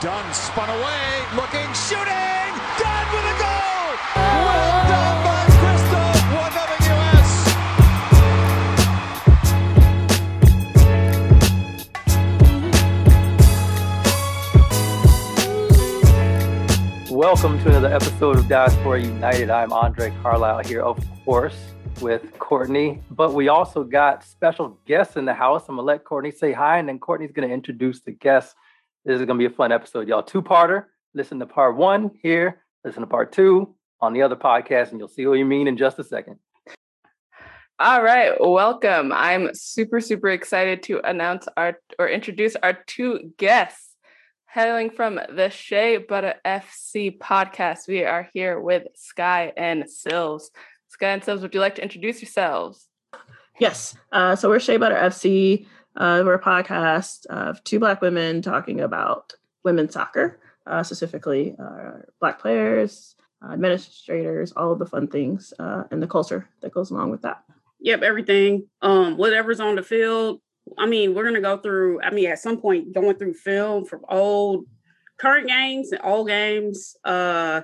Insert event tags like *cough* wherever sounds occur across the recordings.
Dunn spun away, looking, shooting! Dunn with a goal! Well done by Crystal, 1 0 US. Welcome to another episode of Diaspora United. I'm Andre Carlisle here, of course, with Courtney. But we also got special guests in the house. I'm gonna let Courtney say hi, and then Courtney's gonna introduce the guests. This is gonna be a fun episode, y'all. Two-parter. Listen to part one here. Listen to part two on the other podcast, and you'll see what you mean in just a second. All right, welcome. I'm super, super excited to announce our or introduce our two guests. Hailing from the Shea Butter FC podcast, we are here with Sky and Sills. Sky and Sills, would you like to introduce yourselves? Yes. Uh, so we're Shea Butter FC. Uh, we're a podcast of two Black women talking about women's soccer, uh, specifically uh, Black players, administrators, all of the fun things, uh, and the culture that goes along with that. Yep, everything. Um, whatever's on the field. I mean, we're gonna go through. I mean, at some point, going through film from old, current games and old games, uh,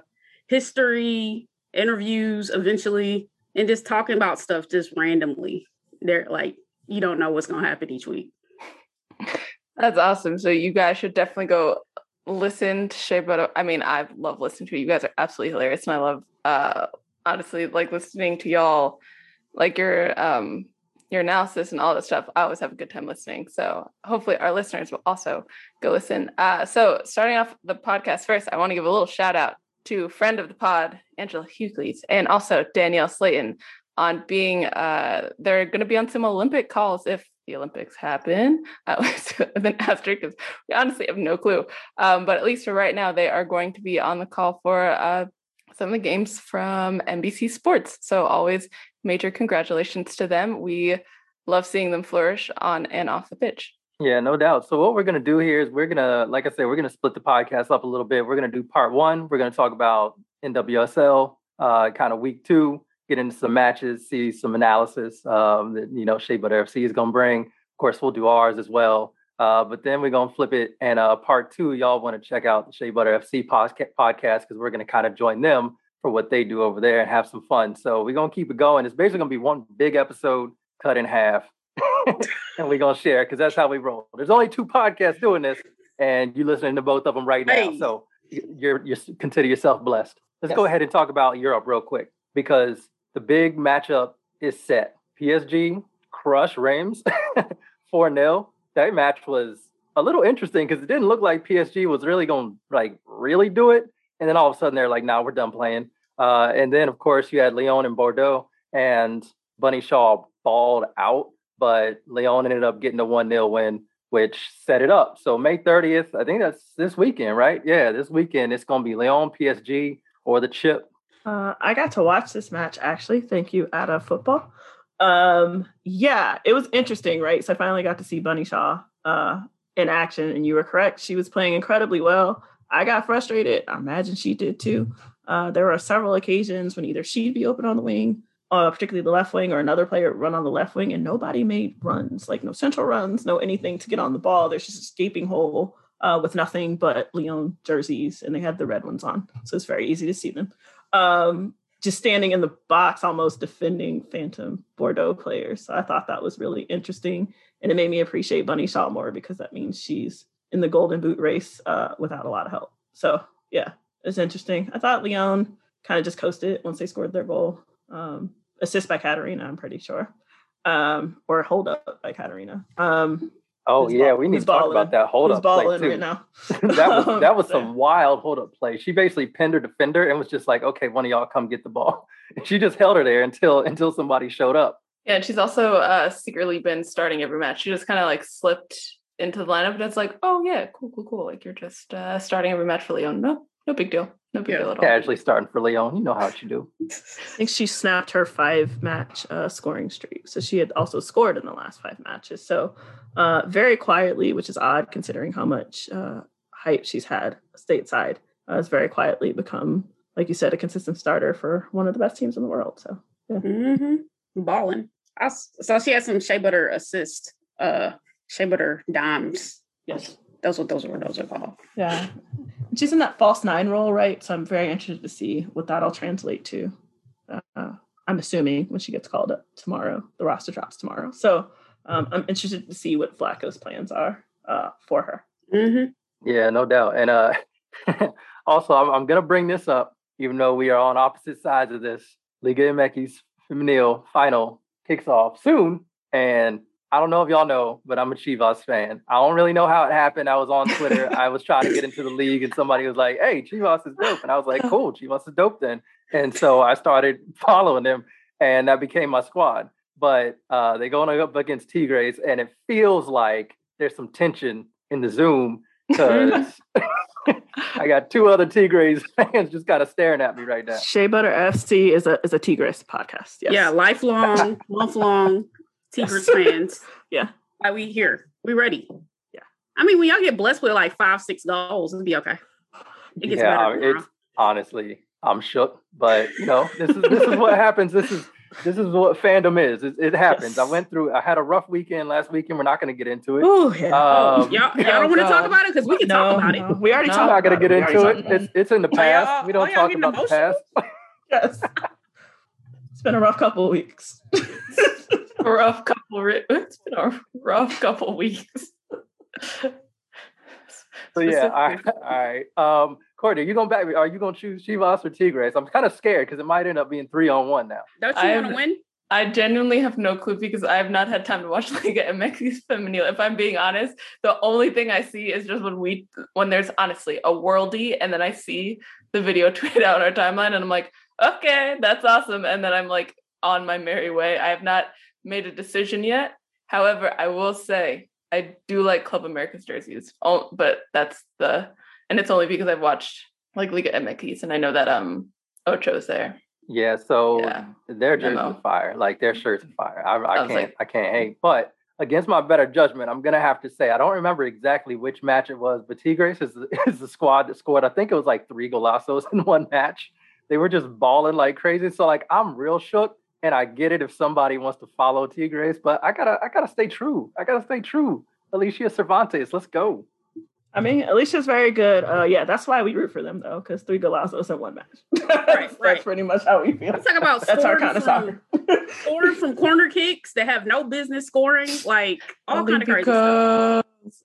history, interviews, eventually, and just talking about stuff just randomly. They're like, you don't know what's gonna happen each week. *laughs* That's awesome. So you guys should definitely go listen to Shea Butter. I mean, I love listening to you. You guys are absolutely hilarious, and I love uh honestly like listening to y'all, like your um your analysis and all that stuff. I always have a good time listening. So hopefully our listeners will also go listen. Uh, so starting off the podcast first, I want to give a little shout out to friend of the pod, Angela Hucles, and also Danielle Slaton on being uh, they're going to be on some Olympic calls if the Olympics happen. Uh, *laughs* I've been asterisk because we honestly have no clue. Um, but at least for right now, they are going to be on the call for uh, some of the games from NBC Sports. So always major congratulations to them. We love seeing them flourish on and off the pitch. Yeah, no doubt. So what we're gonna do here is we're gonna, like I said, we're gonna split the podcast up a little bit. We're gonna do part one. We're gonna talk about NWSL, uh, kind of week two, get into some matches, see some analysis um, that you know Shea Butter FC is gonna bring. Of course, we'll do ours as well. Uh, but then we're gonna flip it, and uh, part two, y'all want to check out the Shea Butter FC podcast because we're gonna kind of join them for what they do over there and have some fun. So we're gonna keep it going. It's basically gonna be one big episode cut in half, *laughs* and we're gonna share because that's how we roll. There's only two podcasts doing this, and you're listening to both of them right now. Hey. So you're you're consider yourself blessed. Let's go ahead and talk about Europe real quick because the big matchup is set. PSG crush Reims *laughs* 4 0. That match was a little interesting because it didn't look like PSG was really going to like really do it. And then all of a sudden they're like, nah, we're done playing. Uh, and then, of course, you had Lyon and Bordeaux, and Bunny Shaw balled out, but Lyon ended up getting a 1 0 win, which set it up. So, May 30th, I think that's this weekend, right? Yeah, this weekend it's going to be Lyon, PSG, or the chip. Uh, I got to watch this match actually. Thank you, Ada Football. Um, yeah, it was interesting, right? So I finally got to see Bunny Shaw uh, in action, and you were correct. She was playing incredibly well. I got frustrated. I imagine she did too. Uh, there were several occasions when either she'd be open on the wing, uh, particularly the left wing, or another player run on the left wing, and nobody made runs, like no central runs, no anything to get on the ball. There's just a gaping hole uh, with nothing but Lyon jerseys, and they had the red ones on, so it's very easy to see them. Um, just standing in the box, almost defending Phantom Bordeaux players. So I thought that was really interesting, and it made me appreciate Bunny Shaw more because that means she's in the Golden Boot race uh, without a lot of help. So yeah, it's interesting. I thought Lyon kind of just coasted once they scored their goal. Um, assist by Catarina, I'm pretty sure, um, or hold up by Catarina. Um, Oh, Who's yeah, ball- we need to talk balling? about that hold who's up play too. right now? *laughs* *laughs* that was that was some *laughs* wild hold up play. She basically pinned her defender and was just like, "Okay, one of y'all come get the ball." And she just held her there until until somebody showed up. Yeah, and she's also uh, secretly been starting every match. She just kind of like slipped into the lineup, and it's like, oh yeah, cool, cool, cool. Like you're just uh, starting every match for Lyon. No, no big deal. No big Yeah. deal at all. Casually starting for Lyon, you know how she do. *laughs* I think she snapped her five match uh, scoring streak. So she had also scored in the last five matches. So uh, very quietly, which is odd considering how much uh, hype she's had stateside, uh, has very quietly become, like you said, a consistent starter for one of the best teams in the world. So Mm-hmm. Balling. I s so she had some shea butter assist, uh, shea butter dimes. yes, Those what those are what those are called. Yeah. She's in that false nine role, right? So I'm very interested to see what that'll translate to. Uh, I'm assuming when she gets called up tomorrow, the roster drops tomorrow. So um, I'm interested to see what Vlatko's plans are uh, for her. Mm-hmm. Yeah, no doubt. And uh, *laughs* also, I'm, I'm going to bring this up, even though we are on opposite sides of this. Liga MX Femenil final kicks off soon. And I don't know if y'all know, but I'm a Chivas fan. I don't really know how it happened. I was on Twitter. *laughs* I was trying to get into the league, and somebody was like, "Hey, Chivas is dope," and I was like, *laughs* "Cool, Chivas is dope then." And so I started following them, and that became my squad. But uh, they're going up against Tigres, and it feels like there's some tension in the Zoom *laughs* because I got two other Tigres fans just kind of staring at me right now. Shea Butter FC is a is a Tigres podcast. Yes. Yeah, lifelong, lifelong Tigers Yes. fans. Yeah. Why we here? We ready? Yeah. I mean, when y'all get blessed with like five, six goals, it'll be okay. It gets yeah, better. it's honestly, I'm shook, but you know, this is this is what happens. This is this is what fandom is. It, it happens. I went through. I had a rough weekend last weekend. We're not going to get into it. Oh yeah. Um, *laughs* Y'all, y'all don't want to talk about it because we can talk about it. we already No. talked. I'm not going to get We into it. It's it's in the y'all- past. We don't talk getting about the past. *laughs* Yes. it's been a rough couple of weeks. *laughs* A rough couple. Ri- *laughs* it's been a rough couple weeks. So yeah, all right, all right. Um, Courtney, are you going back? me? Are you going to choose Chivas or Tigres? I'm kind of scared because it might end up being three on one now. Don't you I want to win? I genuinely have no clue because I have not had time to watch *laughs* Liga MX Femenil. If I'm being honest, the only thing I see is just when we when there's honestly a worldie, and then I see the video *laughs* tweet out on our timeline, and I'm like, okay, that's awesome, and then I'm like on my merry way. I have not made a decision yet. However, I will say I do like Club America's jerseys, oh, but that's the and it's only because I've watched like Liga MX and I know that um Ocho's there. Yeah, so Yeah. their jerseys are fire. Like their shirts are fire. I, I, I can't like- I can't hate. But against my better judgment, I'm gonna have to say I don't remember exactly which match it was, but Tigres is the, *laughs* is the squad that scored. I think it was like three golazos in one match. They were just balling like crazy. So like I'm real shook, and I get it if somebody wants to follow Tigres, but I gotta I gotta stay true. I gotta stay true. Alicia Cervantes, let's go. I mean, Alicia's very good. Uh, yeah, that's why we root for them though, because three golazos in one match. *laughs* that's, right. pretty much how we feel. Let's talk about That's our scoring kind of soccer. scoring from corner kicks that have no business scoring, like all kind of crazy stuff.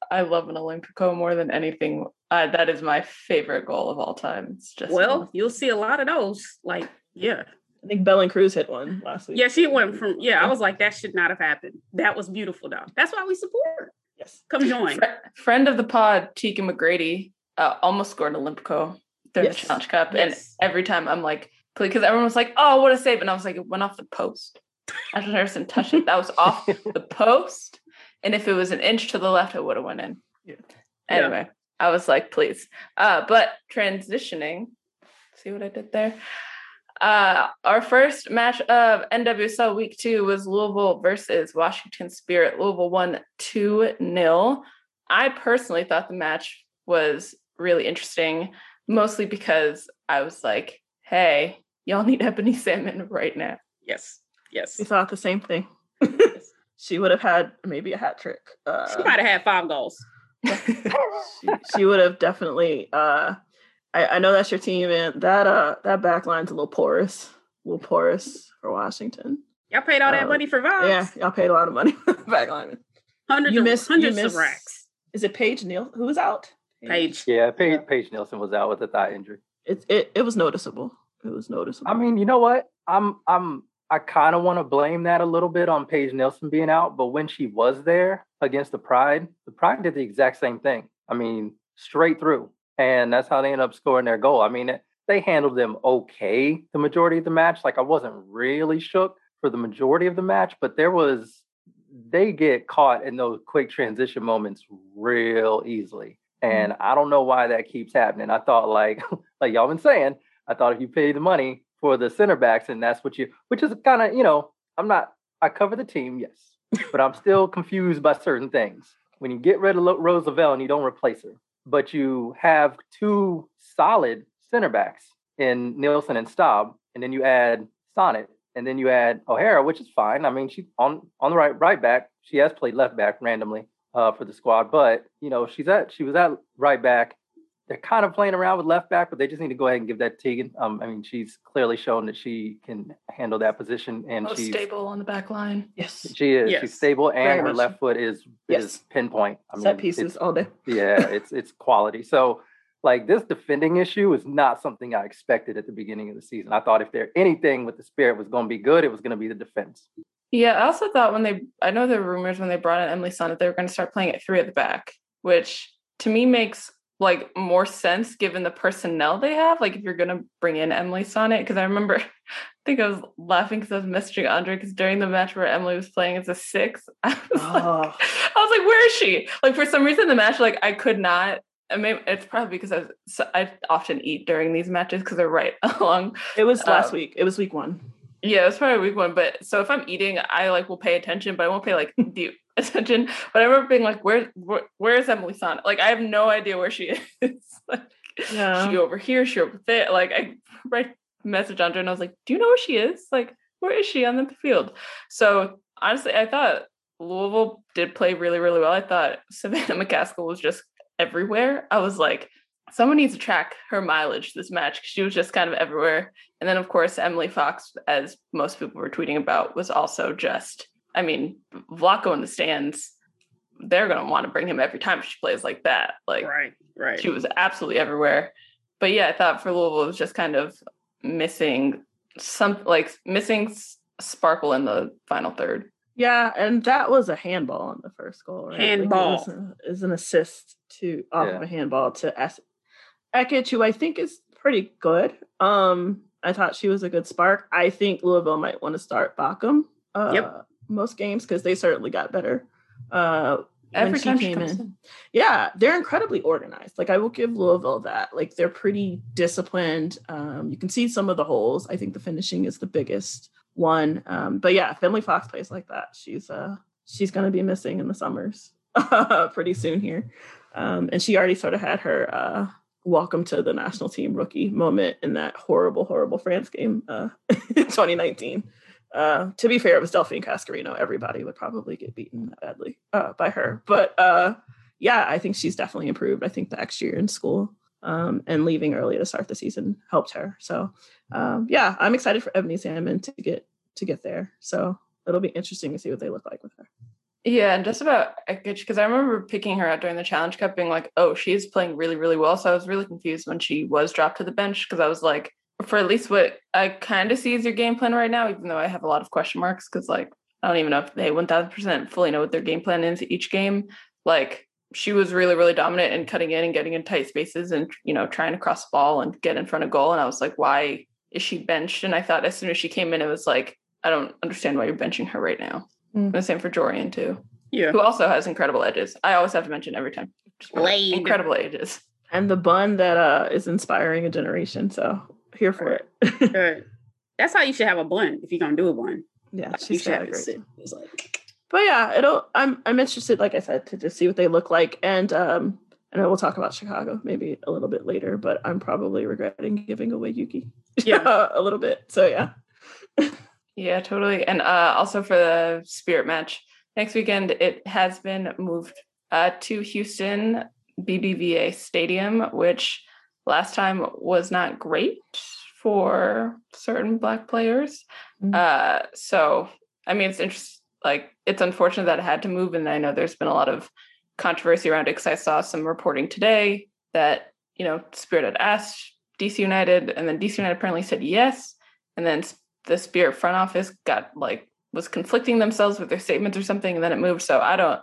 I love an Olympico more than anything. Uh, that is my favorite goal of all time. It's just Well, you'll see a lot of those. Like, yeah. I think Belén Cruz hit one last week. Yeah, she went from, yeah, I was like, that should not have happened. That was beautiful, though. That's why we support. Yes. Come join. Fri- friend of the pod, Tegan McGrady, uh, almost scored an Olympico during Yes. the Challenge Cup, Yes. and every time I'm like, because everyone was like, "Oh, what a save!" and I was like, "It went off the post." Ashton Harrison touched it. That was off *laughs* the post, and if it was an inch to the left, it would have went in. Yeah. Anyway, I was like, "Please," uh, but transitioning. See what I did there? Uh, our first match of NWSL week two was Louisville versus Washington Spirit. Louisville won 2 0. I personally thought the match was really interesting, mostly because I was like, hey, y'all need *laughs* Ebony Salmon right now. Yes. Yes. We thought the same thing. *laughs* she would have had maybe a hat trick. Uh, She might have had five goals. *laughs* she, she would have definitely. Uh, I, I know that's your team, and that uh that back line's a little porous, a little porous for Washington. Y'all paid all that Uh, money for vibes. Yeah, y'all paid a lot of money *laughs* for the back line. Hundreds, You of, miss- you hundreds miss- of racks. Is it Paige Neal who was out? Page. Yeah, Paige, Paige Nielsen was out with a thigh injury. It it it was noticeable. It was noticeable. I mean, you know what? I'm I'm I kind of want to blame that a little bit on Paige Nielsen being out, but when she was there against the Pride, the Pride did the exact same thing. I mean, straight through. And that's how they ended up scoring their goal. I mean, eh, they handled them okay the majority of the match. Like I wasn't really shook for the majority of the match, but there was they get caught in those quick transition moments real easily. Mm-hmm. And I don't know why that keeps happening. I thought like *laughs* like y'all been saying, I thought if you pay the money for the center backs and that's what you which is kind of, you know, I'm not I cover the team, yes, but I'm *laughs* still confused by certain things. When you get rid of Roosevelt and you don't replace her, but you have two solid center backs in Nielsen and Staab, and then you add Sonnett, and then you add O'Hara, which is fine. I mean, she's on on the right right back. She has played left back randomly, uh, for the squad. But you know, she's at she was at right back. They're kind of playing around with left back, but they just need to go ahead and give that to Tegan. Um, I mean, she's clearly shown that she can handle that position, and Most she's stable on the back line. Yes. she is Yes. she's stable, Very and her much left foot is Yes. is pinpoint. I mean, Set it's- pieces all day. *laughs* yeah, it's it's quality. So like this defending issue is not something I expected at the beginning of the season. I thought if there anything with the spirit was going to be good, it was going to be the defense. Yeah, I also thought when they, I know there were rumors when they brought in Emily Son that they were going to start playing at three at the back, which to me makes like more sense given the personnel they have. Like if you're to bring in Emily Sonnett, because I remember, *laughs* I think I was laughing because I was messaging Andre because during the match where Emily was playing as a six, *laughs* I was like, Oh. I was like, where is she? Like for some reason, the match, like I could not. I mean, it's probably because I, was, I often eat during these matches because they're right *laughs* along It was last Uh, week. It was week one. yeah, it's probably week one. But so if I'm eating, I like will pay attention, but I won't pay like deep *laughs* attention. But I remember being like, where, where where's Emily Son? Like I have no idea where she *laughs* is. like Yeah. she over here, she over there. Like I write message on her and I was like, Do you know where she is? Like, where is she on the field? So honestly, I thought Louisville did play really, really well. I thought Savannah *laughs* McCaskill was just everywhere. I was like, someone needs to track her mileage this match she was just kind of everywhere. And then, of course, Emily Fox, as most people were tweeting about, was also just, I mean, Vlatko in the stands, they're going to want to bring him every time she plays like that. Like, Right, right. she was absolutely everywhere. But yeah, I thought for Louisville, it was just kind of missing some, like, missing sparkle in the final third. Yeah, and that was a handball on the first goal, right? Handball. was, a- is an assist to off Yeah. of a handball to Es- Ekic, who I think is pretty good. Um, I thought she was a good spark. I think Louisville might want to start Baucom uh, Yep. Most games because they certainly got better. Uh, Every time she came in. in. yeah, they're incredibly organized. Like I will give Louisville that. Like they're pretty disciplined. Um, you can see some of the holes. I think the finishing is the biggest one. Um, but yeah, Emily Fox plays like that, she's uh she's gonna be missing in the summers *laughs* pretty soon here. Um, and she already sort of had her uh welcome to the national team rookie moment in that horrible, horrible France game uh *laughs* in 2019. Uh, to be fair, it was Delphine Cascarino. Everybody would probably get beaten badly uh, by her. But uh, yeah, I think she's definitely improved. I think the extra year in school um, and leaving early to start the season helped her. So um, yeah, I'm excited for Ebony Salmon to get to get there. So it'll be interesting to see what they look like with her. Yeah, and just about because I remember picking her out during the Challenge Cup, being like, "Oh, she's playing really, really well." So I was really confused when she was dropped to the bench because I was like, for at least what I kind of see as your game plan right now, even though I have a lot of question marks because like I don't even know if they one thousand percent fully know what their game plan is each game. Like she was really, really dominant and cutting in and getting in tight spaces and you know trying to cross the ball and get in front of goal. And I was like, why is she benched? And I thought as soon as she came in, it was like, I don't understand why you're benching her right now. Mm. The same for Jorian too yeah. who also has incredible edges. I always have to mention every time. Just Blade. Incredible edges. And the bun that uh, is inspiring a generation. So here for it. *laughs* Good. That's how you should have a bun if you're gonna do a bun. yeah, Like, you she's should got have a it great. It's like but yeah, it'll. I'm I'm interested, like I said, to just see what they look like, and um, and we'll talk about Chicago maybe a little bit later. But I'm probably regretting giving away Yuki, *laughs* Yeah. a little bit. So yeah, Yeah, totally. And uh, also for the Spirit match next weekend, it has been moved uh, to Houston BBVA Stadium, which last time was not great for certain Black players. Mm. Uh, so, I mean, it's interesting. Like, it's unfortunate that it had to move, and I know there's been a lot of controversy around it because I saw some reporting today that you know Spirit had asked DC United, and then DC United apparently said yes, and then the Spirit front office got like was conflicting themselves with their statements or something, and then it moved. So I don't,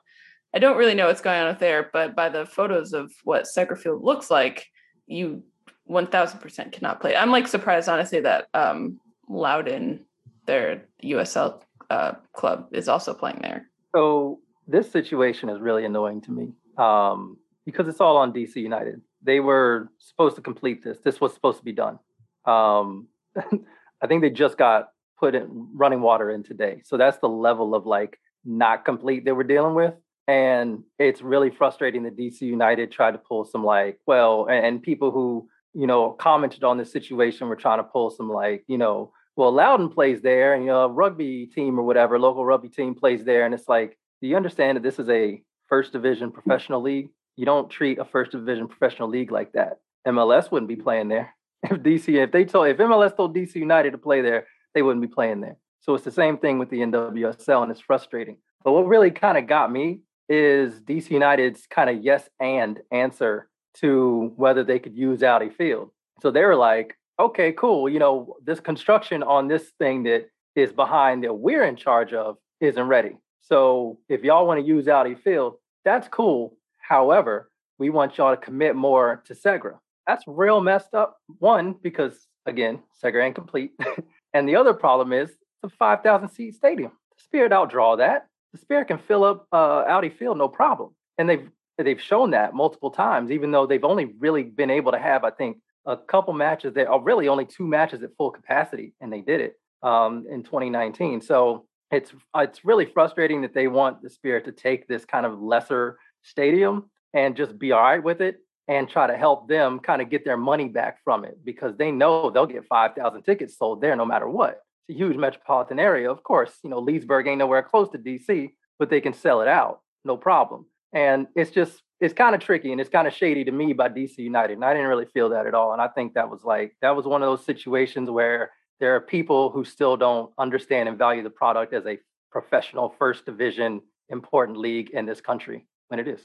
I don't really know what's going on with there, but by the photos of what Segra Field looks like, you one thousand percent cannot play. I'm like surprised honestly that um Loudoun, their USL uh, club, is also playing there. So this situation is really annoying to me um, because it's all on DC United. They were supposed to complete this. This was supposed to be done. Um, *laughs* I think they just got put in running water in today. So that's the level of like not complete they were dealing with. And it's really frustrating that DC United tried to pull some like, well, and, and people who, you know, commented on this situation were trying to pull some like, you know, well, Loudoun plays there, and you know, rugby team or whatever, local rugby team plays there, and it's like, do you understand that this is a first division mm. professional league. You don't treat a first division professional league like that. MLS wouldn't be playing there. *laughs* If DC, if they told, if MLS told DC United to play there, they wouldn't be playing there. So it's the same thing with the NWSL, and it's frustrating. But what really kind of got me is DC United's kind of yes and answer to whether they could use Audi Field. So they were like, okay, cool. You know, this construction on this thing that is behind that we're in charge of isn't ready. So if y'all want to use Audi Field, that's cool. However, we want y'all to commit more to Segra. That's real messed up. One, because again, Segra ain't complete. *laughs* and the other problem is the 5,000 seat stadium. Spirit outdraw that. The Spirit can fill up uh, Audi Field no problem. And they've they've shown that multiple times, even though they've only really been able to have, I think, a couple matches that are really only two matches at full capacity, and they did it um, in 2019. So it's it's really frustrating that they want the Spirit to take this kind of lesser stadium and just be all right with it and try to help them kind of get their money back from it because they know they'll get 5,000 tickets sold there no matter what. It's a huge metropolitan area. Of course, you know, Leesburg ain't nowhere close to DC, but they can sell it out, no problem. And it's just, it's kind of tricky and it's kind of shady to me by DC United. And I didn't really feel that at all. And I think that was like, that was one of those situations where there are people who still don't understand and value the product as a professional first division important league in this country when it is.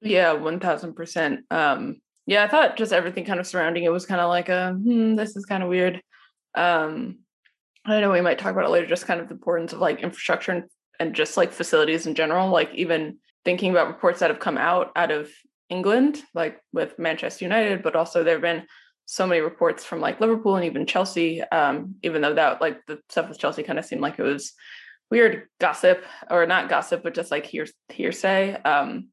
Yeah, one thousand percent. Um, yeah, I thought just everything kind of surrounding it was kind of like a hmm, this is kind of weird. Um, I know we might talk about it later, just kind of the importance of like infrastructure and, and just like facilities in general. Like even thinking about reports that have come out out of England, like with Manchester United, but also there have been so many reports from like Liverpool and even Chelsea. Um, even though that like the stuff with Chelsea kind of seemed like it was weird gossip or not gossip, but just like hears hearsay. Um,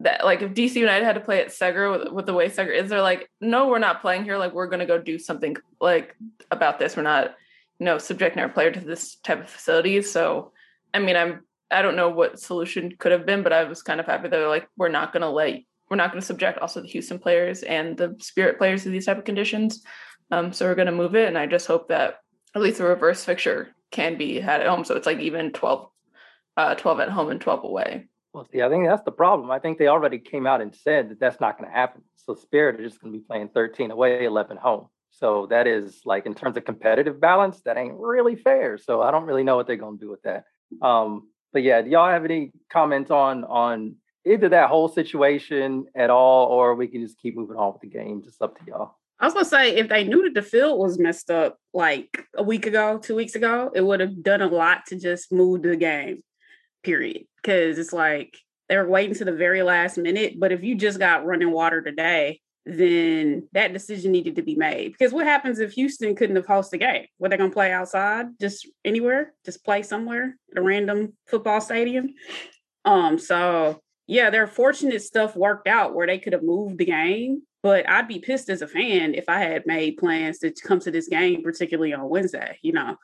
that like if DC United had to play at Segra with, with the way Segra is, they're like, no, we're not playing here. Like we're gonna go do something like about this. We're not, know, subjecting our player to this type of facilities. So I mean, I'm I don't know what solution could have been, but I was kind of happy that they're like, we're not gonna let we're not gonna subject also the Houston players and the Spirit players to these type of conditions. Um, so we're gonna move it, and I just hope that at least the reverse fixture can be had at home. So it's like even 12, uh, 12 at home and 12 away. Well, see, I think that's the problem. I think they already came out and said that that's not going to happen. So Spirit are just going to be playing 13 away, 11 home. So that is like in terms of competitive balance, that ain't really fair. So I don't really know what they're to do with that. Um, but yeah, do y'all have any comments on on either that whole situation at all, or we can just keep moving on with the game? Just up to y'all. I was gonna say if they knew that the field was messed up like a week ago, two weeks ago, it would have done a lot to just move the game. Period. Because it's like they were waiting to the very last minute. But if you just got running water today, then that decision needed to be made. Because what happens if Houston couldn't have hosted a game? Were they gonna play outside, just anywhere, just play somewhere at a random football stadium? Um, so yeah, their fortunate stuff worked out where they could have moved the game but I'd be pissed as a fan if I had made plans to come to this game, particularly on Wednesday, you know.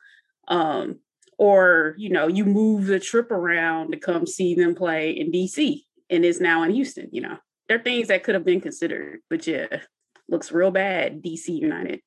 Um, or, you know, you move the trip around to come see them play in DC and it's now in Houston, you know. There are things that could have been considered, but yeah, looks real bad, DC United.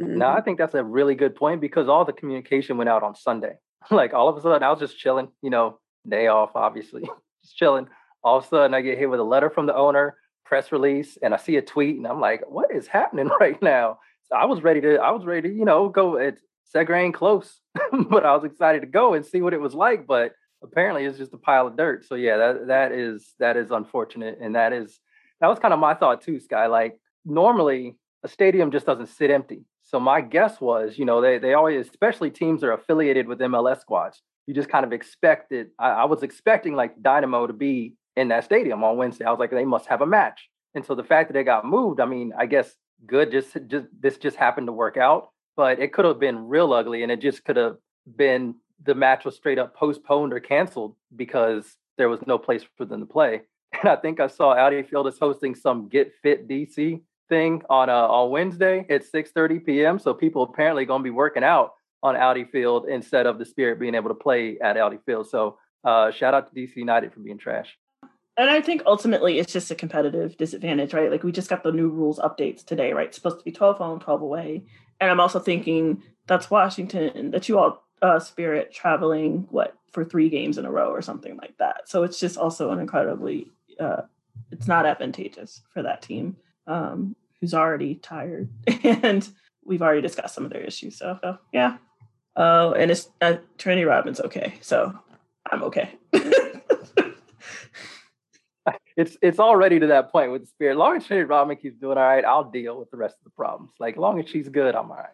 Mm-hmm. No, I think that's a really good point because all the communication went out on Sunday. *laughs* like all of a sudden, I was just chilling, you know, day off, obviously, *laughs* just chilling. All of a sudden, I get hit with a letter from the owner press release and I see a tweet and I'm like, what is happening *laughs* right now? So I was ready to, I was ready to, you know, go at Segra ain't close, but I was excited to go and see what it was like. But apparently it's just a pile of dirt. So yeah, that that is that is unfortunate. And that is that was kind of my thought too, Sky. Like normally a stadium just doesn't sit empty. So my guess was, you know, they they always, especially teams that are affiliated with MLS squads, you just kind of expected. I, I was expecting like Dynamo to be in that stadium on Wednesday. I was like, they must have a match. And so the fact that they got moved, I mean, I guess good. Just just this just happened to work out, but it could have been real ugly, and it just could have been the match was straight up postponed or canceled because there was no place for them to play. *laughs* And I think I saw Audi Field is hosting some Get Fit DC thing on uh, on Wednesday at 6:30 p.m. So people apparently going to be working out on Audi Field instead of the Spirit being able to play at Audi Field. So uh, shout out to DC United for being trash and I think ultimately it's just a competitive disadvantage, right? Like we just got the new rules updates today, right? It's supposed to be 12 home, 12 away. And I'm also thinking that's Washington, that you all uh, Spirit traveling what for three games in a row or something like that. So it's just also an incredibly uh, it's not advantageous for that team um, who's already tired *laughs* and we've already discussed some of their issues. So, so yeah. Uh, and it's uh, Trinity Rodman's okay, so I'm okay. *laughs* it's it's already to that point with the spirit. As long as Trinity Rodman keeps doing all right, I'll deal with the rest of the problems. Like as long as she's good, I'm all right.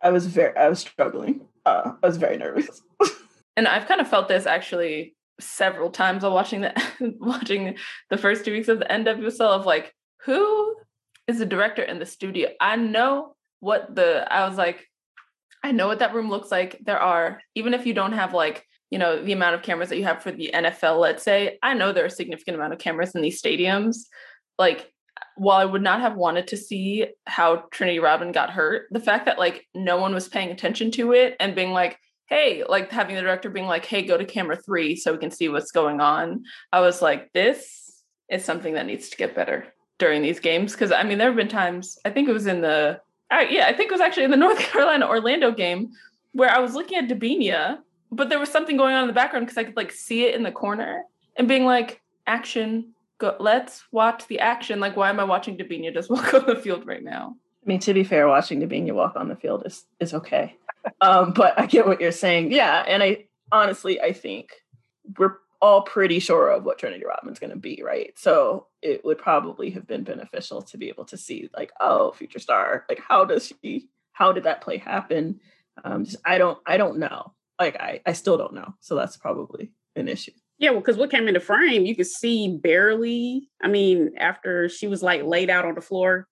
I was very I was struggling. Uh, I was very nervous. *laughs* and I've kind of felt this actually several times while watching the *laughs* watching the first two weeks of the NWSL of like who is the director in the studio. I know what the I was like I know what that room looks like. There are, even if you don't have like, you know, the amount of cameras that you have for the NFL, let's say, I know there are a significant amount of cameras in these stadiums. Like, while I would not have wanted to see how Trinity Rodman got hurt, the fact that like no one was paying attention to it and being like, hey, like having the director being like, hey, go to camera three so we can see what's going on. I was like, this is something that needs to get better during these games. Cause I mean, there have been times, I think it was in the I, yeah, I think it was actually in the *laughs* North Carolina Orlando game where I was looking at Debinha, but there was something going on in the background because I could like see it in the corner and being like, action, go, let's watch the action. Like, why am I watching Debinha just *laughs* walk on the field right now? I mean, to be fair, watching Debinha walk on the field is is okay, um, but I get what you're saying. Yeah, and I honestly, I think we're all pretty sure of what Trinity Rodman's going to be, right? So it would probably have been beneficial to be able to see, like, oh, future star, like, how does she? How did that play happen? Um, just, I don't, I don't know. Like, I, I still don't know. So that's probably an issue. Yeah, well, because what came into frame, you could see barely. I mean, after she was like laid out on the floor,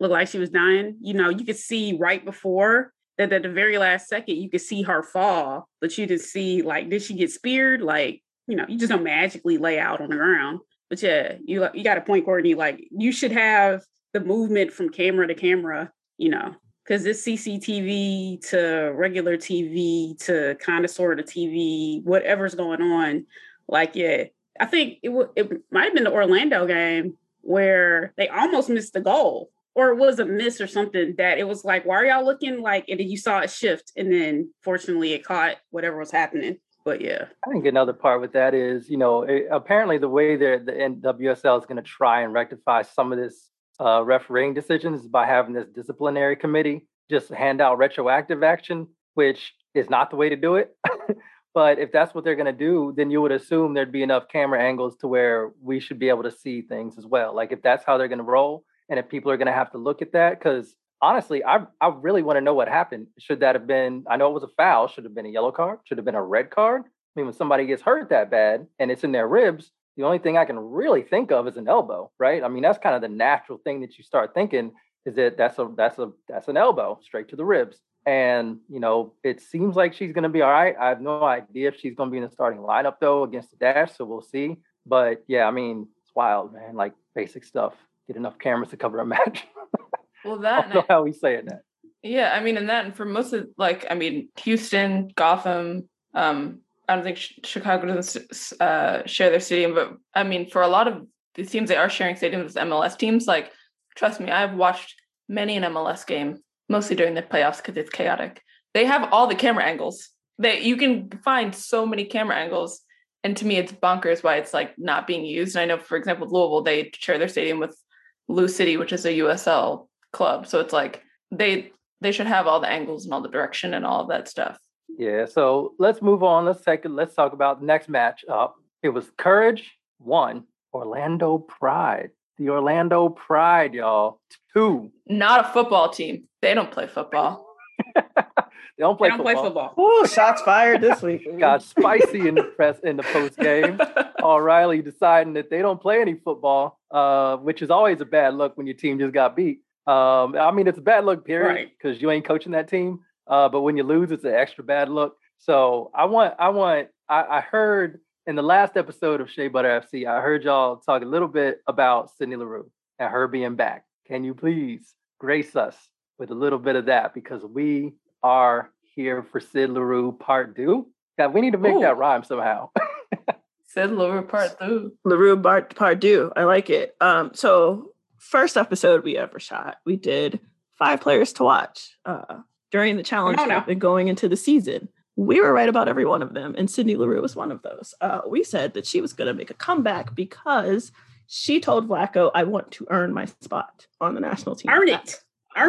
looked like she was dying. You know, you could see right before that at the very last second, you could see her fall, but you didn't see like, did she get speared? Like, you know, you just don't magically lay out on the ground. But yeah, you you got a point, Courtney. Like you should have the movement from camera to camera, you know, because this CCTV to regular TV to kind of sort of TV, whatever's going on. Like, yeah, I think it w- it might have been the Orlando game where they almost missed the goal, or it was a miss or something that it was like, why are y'all looking like? And then you saw it shift, and then fortunately it caught whatever was happening. But yeah, I think another part with that is, you know, it, apparently the way that the NWSL is going to try and rectify some of this uh, refereeing decisions is by having this disciplinary committee just hand out retroactive action, which is not the way to do it. *laughs* but if that's what they're going to do, then you would assume there'd be enough camera angles to where we should be able to see things as well. Like if that's how they're going to roll, and if people are going to have to look at that, because honestly, I I really want to know what happened. Should that have been? I know it was a foul. Should have been a yellow card. Should have been a red card. I mean, when somebody gets hurt that bad and it's in their ribs, the only thing I can really think of is an elbow, right? I mean, that's kind of the natural thing that you start thinking is that that's a that's a that's an elbow straight to the ribs. And you know, it seems like she's going to be all right. I have no idea if she's going to be in the starting lineup though against the Dash, so we'll see. But yeah, I mean, it's wild, man. Like basic stuff. Get enough cameras to cover a *laughs* match. Well, that I know how we say it that. Yeah, I mean, and that, and for most of like, I mean, Houston, Gotham. Um, I don't think Chicago doesn't uh, share their stadium, but I mean, for a lot of the teams, they are sharing stadiums with MLS teams. Like, trust me, I've watched many an MLS game, mostly during the playoffs because it's chaotic. They have all the camera angles. That you can find so many camera angles, and to me, it's bonkers why it's like not being used. And I know, for example, Louisville, they share their stadium with Lou City, which is a USL club. So it's like they they should have all the angles and all the direction and all of that stuff. Yeah. So let's move on. Let's take. Let's talk about the next match up. It was Courage one, Orlando Pride. The Orlando Pride, y'all. Two. Not a football team. They don't play football. *laughs* they don't play they don't football. play football. Ooh, shots fired this week. *laughs* Got spicy in the press in the post game. *laughs* O'Reilly deciding that they don't play any football, uh, which is always a bad look when your team just got beat. Um, I mean, it's a bad look, period, because Right. you ain't coaching that team. Uh, but when you lose, it's an extra bad look. So I want, I want, I, I heard in the last episode of Shea Butter FC, I heard y'all talk a little bit about Sydney Leroux and her being back. Can you please grace us with a little bit of that? Because we are here for Sid Leroux part two. Yeah, we need to make Ooh. that rhyme somehow. *laughs* Said Leroux part two. Leroux part, part two. I like it. Um, so first episode we ever shot, we did five players to watch uh, during the challenge on now. and going into the season. we were right about every one of them, and Sydney Leroux was one of those. Uh, we said that she was going to make a comeback because she told Vlatko, "I want to earn my spot on the national team." Earn it.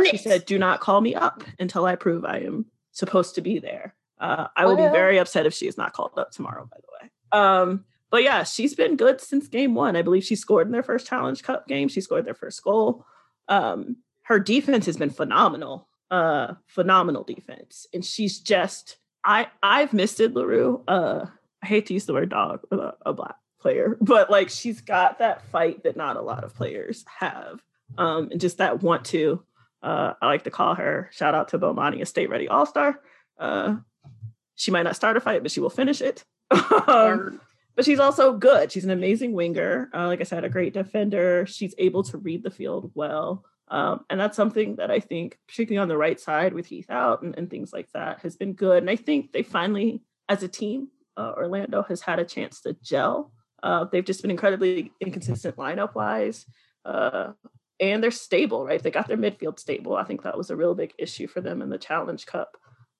She it. said, "Do not call me up until I prove I am supposed to be there." Uh, I will be very upset if she is not called up tomorrow. By the way, um, but yeah, she's been good since game one. I believe she scored in their first Challenge Cup game. She scored their first goal. Um, her defense has been phenomenal, uh, phenomenal defense, and she's just. I I've missed it, Leroux. Uh, I hate to use the word dog with a, a black player, *laughs* but like she's got that fight that not a lot of players have, um, and just that want to. Uh, I like to call her. Shout out to Bomani, a state ready all star. Uh, she might not start a fight, but she will finish it. *laughs* um, but she's also good. She's an amazing winger. Uh, like I said, a great defender. She's able to read the field well. Um, and that's something that I think, particularly on the right side with Heath out and, and things like that, has been good. And I think they finally, as a team, uh, Orlando has had a chance to gel. Uh, they've just been incredibly inconsistent lineup wise. Uh, and they're stable, right? They got their midfield stable. I think that was a real big issue for them in the Challenge Cup.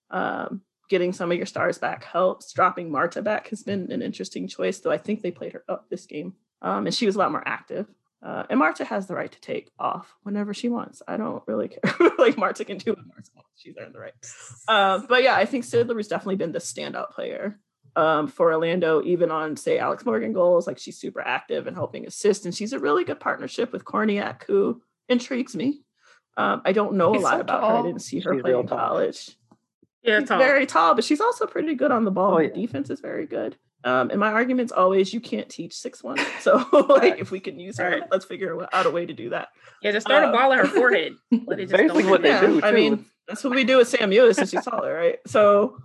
Um, getting some of your stars back helps. Dropping Marta back has been an interesting choice, though I think they played her up this game. Um, and she was a lot more active. Uh, and Marta has the right to take off whenever she wants. I don't really care. *laughs* like Marta can do what Marta wants. She's earned the right. Uh, but yeah, I think Sidler has definitely been the standout player um, for Orlando, even on say Alex Morgan goals. Like she's super active and helping assist, and she's a really good partnership with Kornieck, who intrigues me. Um, I don't know She's a lot so about her. I didn't see her She's play in college. Yeah, She's very tall, but she's also pretty good on the ball. Oh, The yeah. defense is very good. Um, and my argument's always you can't teach six one. *laughs* So *laughs* like if we can use her, Right. let's figure out a way to do that. yeah, just throw the Uh, ball at her forehead. *laughs* Let it just Basically what they there. do, I mean, that's what we do with Sam Mewis and she's taller, right? So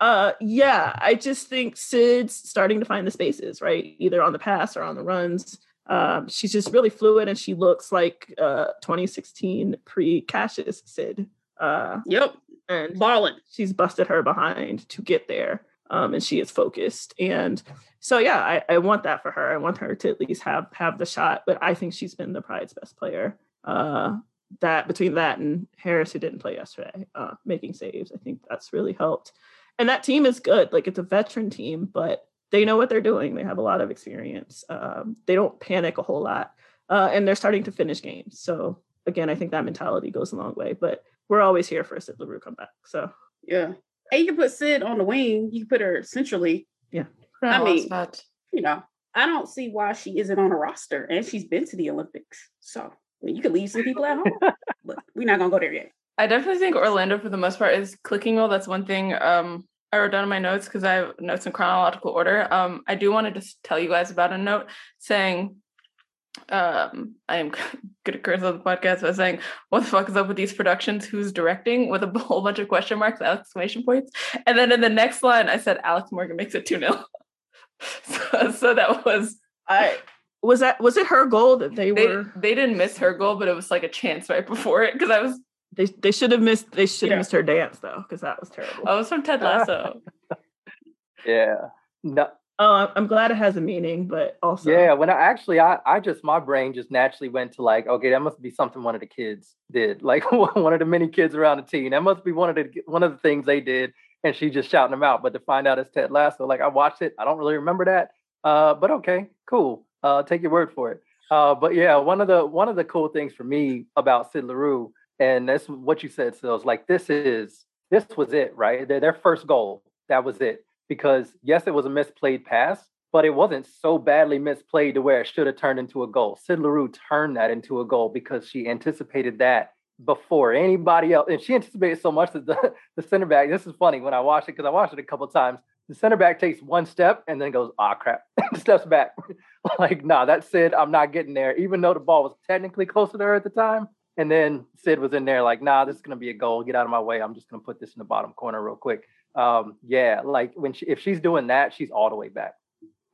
uh yeah, I just think Sid's starting to find the spaces, right? Either on the pass or on the runs. Um, she's just really fluid and she looks like uh 2016 pre-Cassius Sid. Uh Yep, and balling. she's busted her behind to get there um, and she is focused and so yeah I, I want that for her i want her to at least have have the shot but i think she's been the pride's best player uh, that between that and harris who didn't play yesterday uh, making saves i think that's really helped and that team is good like it's a veteran team but they know what they're doing they have a lot of experience um, they don't panic a whole lot uh, and they're starting to finish games so again i think that mentality goes a long way but we're always here for a Sid Leroux comeback. So Yeah. And you can put Sid on the wing. You can put her centrally. I I mean- mean. You know, I don't see why she isn't on a roster, and she's been to the Olympics. So I mean, you could leave some people at home, *laughs* but we're not gonna go there yet. I definitely think Orlando, for the most part, is clicking well. That's one thing um, I wrote down in my notes because I have notes in chronological order. Um, I do want to just tell you guys about a note saying, um, I am *laughs* gonna curse on the podcast by saying, "What the fuck is up with these productions? Who's directing?" with a *laughs* whole bunch of question marks, exclamation points, and then in the next line, I said, "Alex Morgan makes it two 0 *laughs* so, so that was I was that was it her goal that they, they were they didn't miss her goal, but it was like a chance right before it because I was they they should have missed they should have Yeah. missed her dance though because that was terrible. I was from Ted Lasso. *laughs* Yeah. No, Oh, I'm- I'm glad it has a meaning, but also yeah. When I actually, I, I just, my brain just naturally went to like, okay, that must be something one of the kids did. *laughs* Like one of the many kids around the team. That must be one of the, one of the things they did. And she just shouting them out. But to find out it's Ted Lasso, like I watched it. I don't really remember that. Uh, but okay, cool. Uh, take your word for it. Uh, but yeah, one of the, one of the cool things for me about Sid Leroux, and that's what you said, Sills, like this is, this was it, right? Their, their first goal. That was it because yes, it was a misplayed pass, but it wasn't so badly misplayed to where it should have turned into a goal. Sid Leroux turned that into a goal because she anticipated that before anybody else. And she anticipated so much that the, *laughs* the center back, this is funny when I watched it, because I watched it a couple times. The center back takes one step and then goes, ah, crap, *laughs* steps back. *laughs* like, nah, that's Sid. I'm not getting there, even though the ball was technically closer to her at the time. And then Sid was in there like, nah, this is going to be a goal. Get out of my way. I'm just going to put this in the bottom corner real quick um, yeah, like when she, if she's doing that, she's all the way back.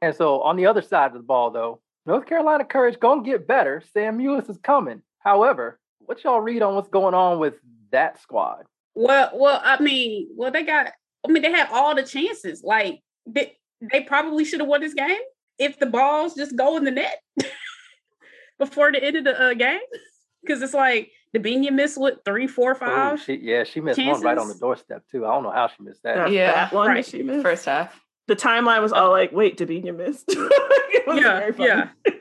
And so on the other side of the ball, though, North Carolina courage gonna get better. Sam Mewis is coming. However, what y'all read on what's going on with that squad? Well, well, I mean, well, they got. I mean, they had all the chances. Like they, they probably should have won this game if the balls just go in the net *laughs* before the end of the uh, game. Because it's like Debinha missed what three, four, Ooh, five. she, yeah, she missed one right on the doorstep too. I don't know how she missed that. That Yeah, fat one right. she missed. First half. The timeline was all like, "Wait, Debinha missed." *laughs* It was yeah, yeah. *laughs*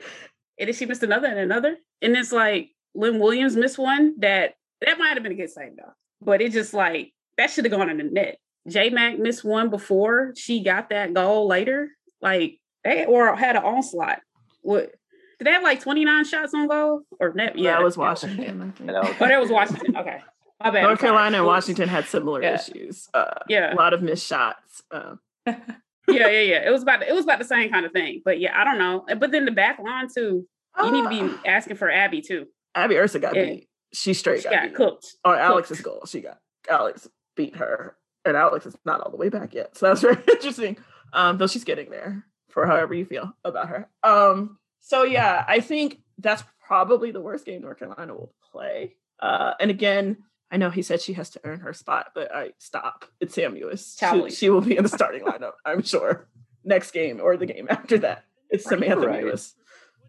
and then she missed another and another. And it's like Lynn Williams missed one that that might have been a good save though. But it just like that should have gone in the net. J Mac missed one before she got that goal later. Like they or had an onslaught. What did they have like 29 shots on goal? Or net? Yeah, that was Washington. I think. You know, Oh, that was Washington. Okay. My bad. North. Carolina and Washington had similar Yeah. issues. Uh, Yeah. a lot of missed shots. Uh, *laughs* yeah, yeah, yeah. It was about it was about the same kind of thing. But yeah, I don't know. But then the back line too. You need to be ah, asking for Abby too. Abby Erceg got Yeah. beat. She straight She got, got beat. cooked. On Alex's goal, she got Alex beat her, and Alex is not all the way back yet. So that's very *laughs* interesting. Um, though she's getting there for however you feel about her. Um, so yeah, I think that's probably the worst game North Carolina will play. Uh, and again, I know he said she has to earn her spot, but I stop. It's Sam Mewis. She, she will be in the starting *laughs* lineup, I'm sure, next game or the game after that. It's Samantha Right. Mewis.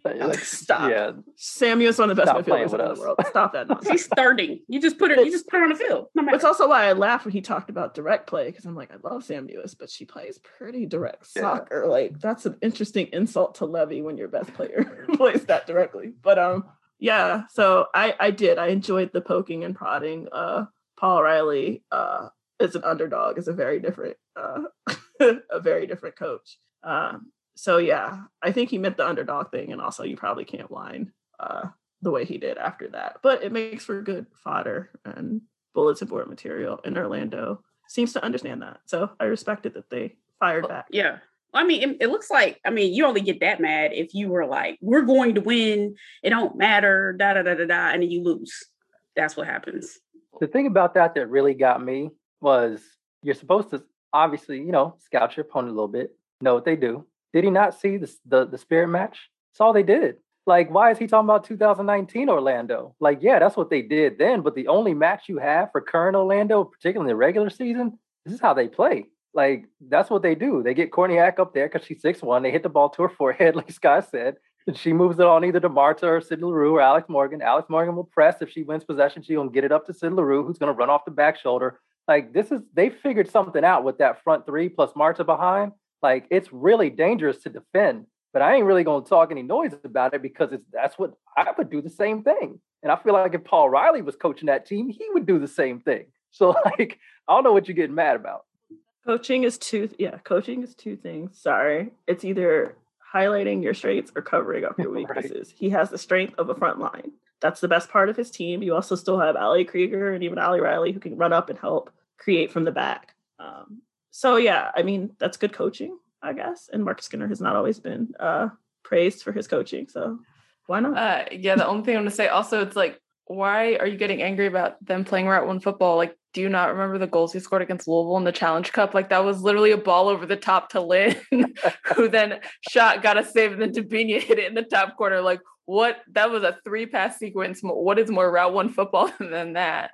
Like, *laughs* Stop. Yeah, Sam Mewis, one of the best midfielders with in the world. Stop that *laughs* nonsense. She's starting. You just put her. You just put her on the field. No matter. It's also why I laughed when he talked about direct play because I'm like, I love Sam Mewis, but she plays pretty direct Yeah. soccer. Like that's an interesting insult to Levy when your best player *laughs* plays that directly. But um, yeah. So I I did. I enjoyed the poking and prodding. Uh, Paul Riley uh is an underdog. Is a very different uh a very different coach. Um. So yeah, I think he meant the underdog thing, and also you probably can't whine uh the way he did after that. But it makes for good fodder and bulletin board material. And Orlando seems to understand that. So I respected that they fired back. yeah. I mean, it, it looks like. I mean, you only get that mad if you were like, "We're going to win. It don't matter." Da da da da da, and then you lose. That's what happens. the thing about that that really got me was you're supposed to obviously, you know, scout your opponent a little bit, know what they do. Did he not see the the, the spirit match? That's all they did. Like, why is he talking about 2019 Orlando? Like, yeah, that's what they did then. But the only match you have for current Orlando, particularly in the regular season, this is how they play. Like, that's what they do. They get Kornieck up there because she's 6'1. They hit the ball to her forehead, *laughs* like Scott said. And she moves it on either to Marta or Sid Leroux or Alex Morgan. Alex Morgan will press. If she wins possession, she's going to get it up to Sid Leroux, who's going to run off the back shoulder. Like, this is, they figured something out with that front three plus Marta behind. Like, it's really dangerous to defend. But I ain't really going to talk any noise about it because it's that's what I would do the same thing. And I feel like if Paul Riley was coaching that team, he would do the same thing. *laughs* So, like, I don't know what you're getting mad about. Coaching is two yeah, coaching is two things. Sorry. It's either highlighting your strengths or covering up your *laughs* Right. weaknesses. He has the strength of a front line. That's the best part of his team. You also still have Ali Krieger and even Ali Riley who can run up and help create from the back. Um, so yeah, I mean that's good coaching, I guess. And Mark Skinner has not always been uh, praised for his coaching, so why not? Uh, yeah, the only thing I'm gonna say also, it's like, why are you getting angry about them playing route one football? Like, do you not remember the goals he scored against Louisville in the Challenge Cup? Like, that was literally a ball over the top to Lynn, *laughs* who then shot, got a save, and then Debinha hit it in the top corner. Like, what? That was a three pass sequence. What is more route one football *laughs* than that?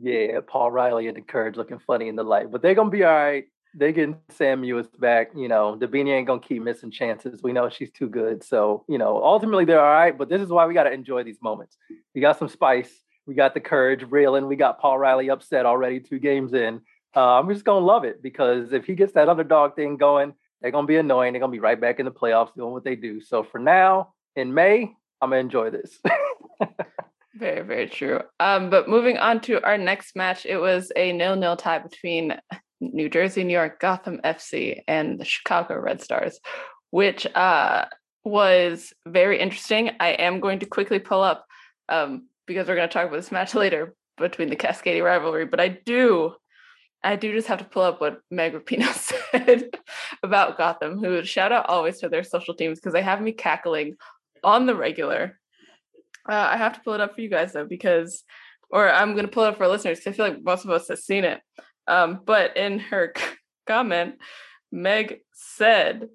Yeah, Paul Riley and the Courage looking funny in the light, but they're gonna be all right. They getting Sam back. You know, Debinha ain't gonna keep missing chances. We know she's too good. So, you know, ultimately they're all right. But this is why we gotta enjoy these moments. We got some spice. We got the courage reeling. We got Paul Riley upset already two games in. Uh, I'm just gonna love it because if he gets that underdog thing going, they're gonna be annoying. They're gonna be right back in the playoffs doing what they do. So for now, in May, I'm gonna enjoy this. *laughs* Very, very true. Um, but moving on to our next match, it was a nil-nil tie between New Jersey, New York, Gotham FC, and the Chicago Red Stars, which uh, was very interesting. I am going to quickly pull up um, because we're going to talk about this match *laughs* later between the Cascadia rivalry. But I do, I do just have to pull up what Meg Rapinoe *laughs* said about Gotham. Who shout out always to their social teams because they have me cackling on the regular. Uh, I have to pull it up for you guys though, because, or I'm going to pull it up for listeners because I feel like most of us have seen it. Um, but in her *laughs* comment, Meg said,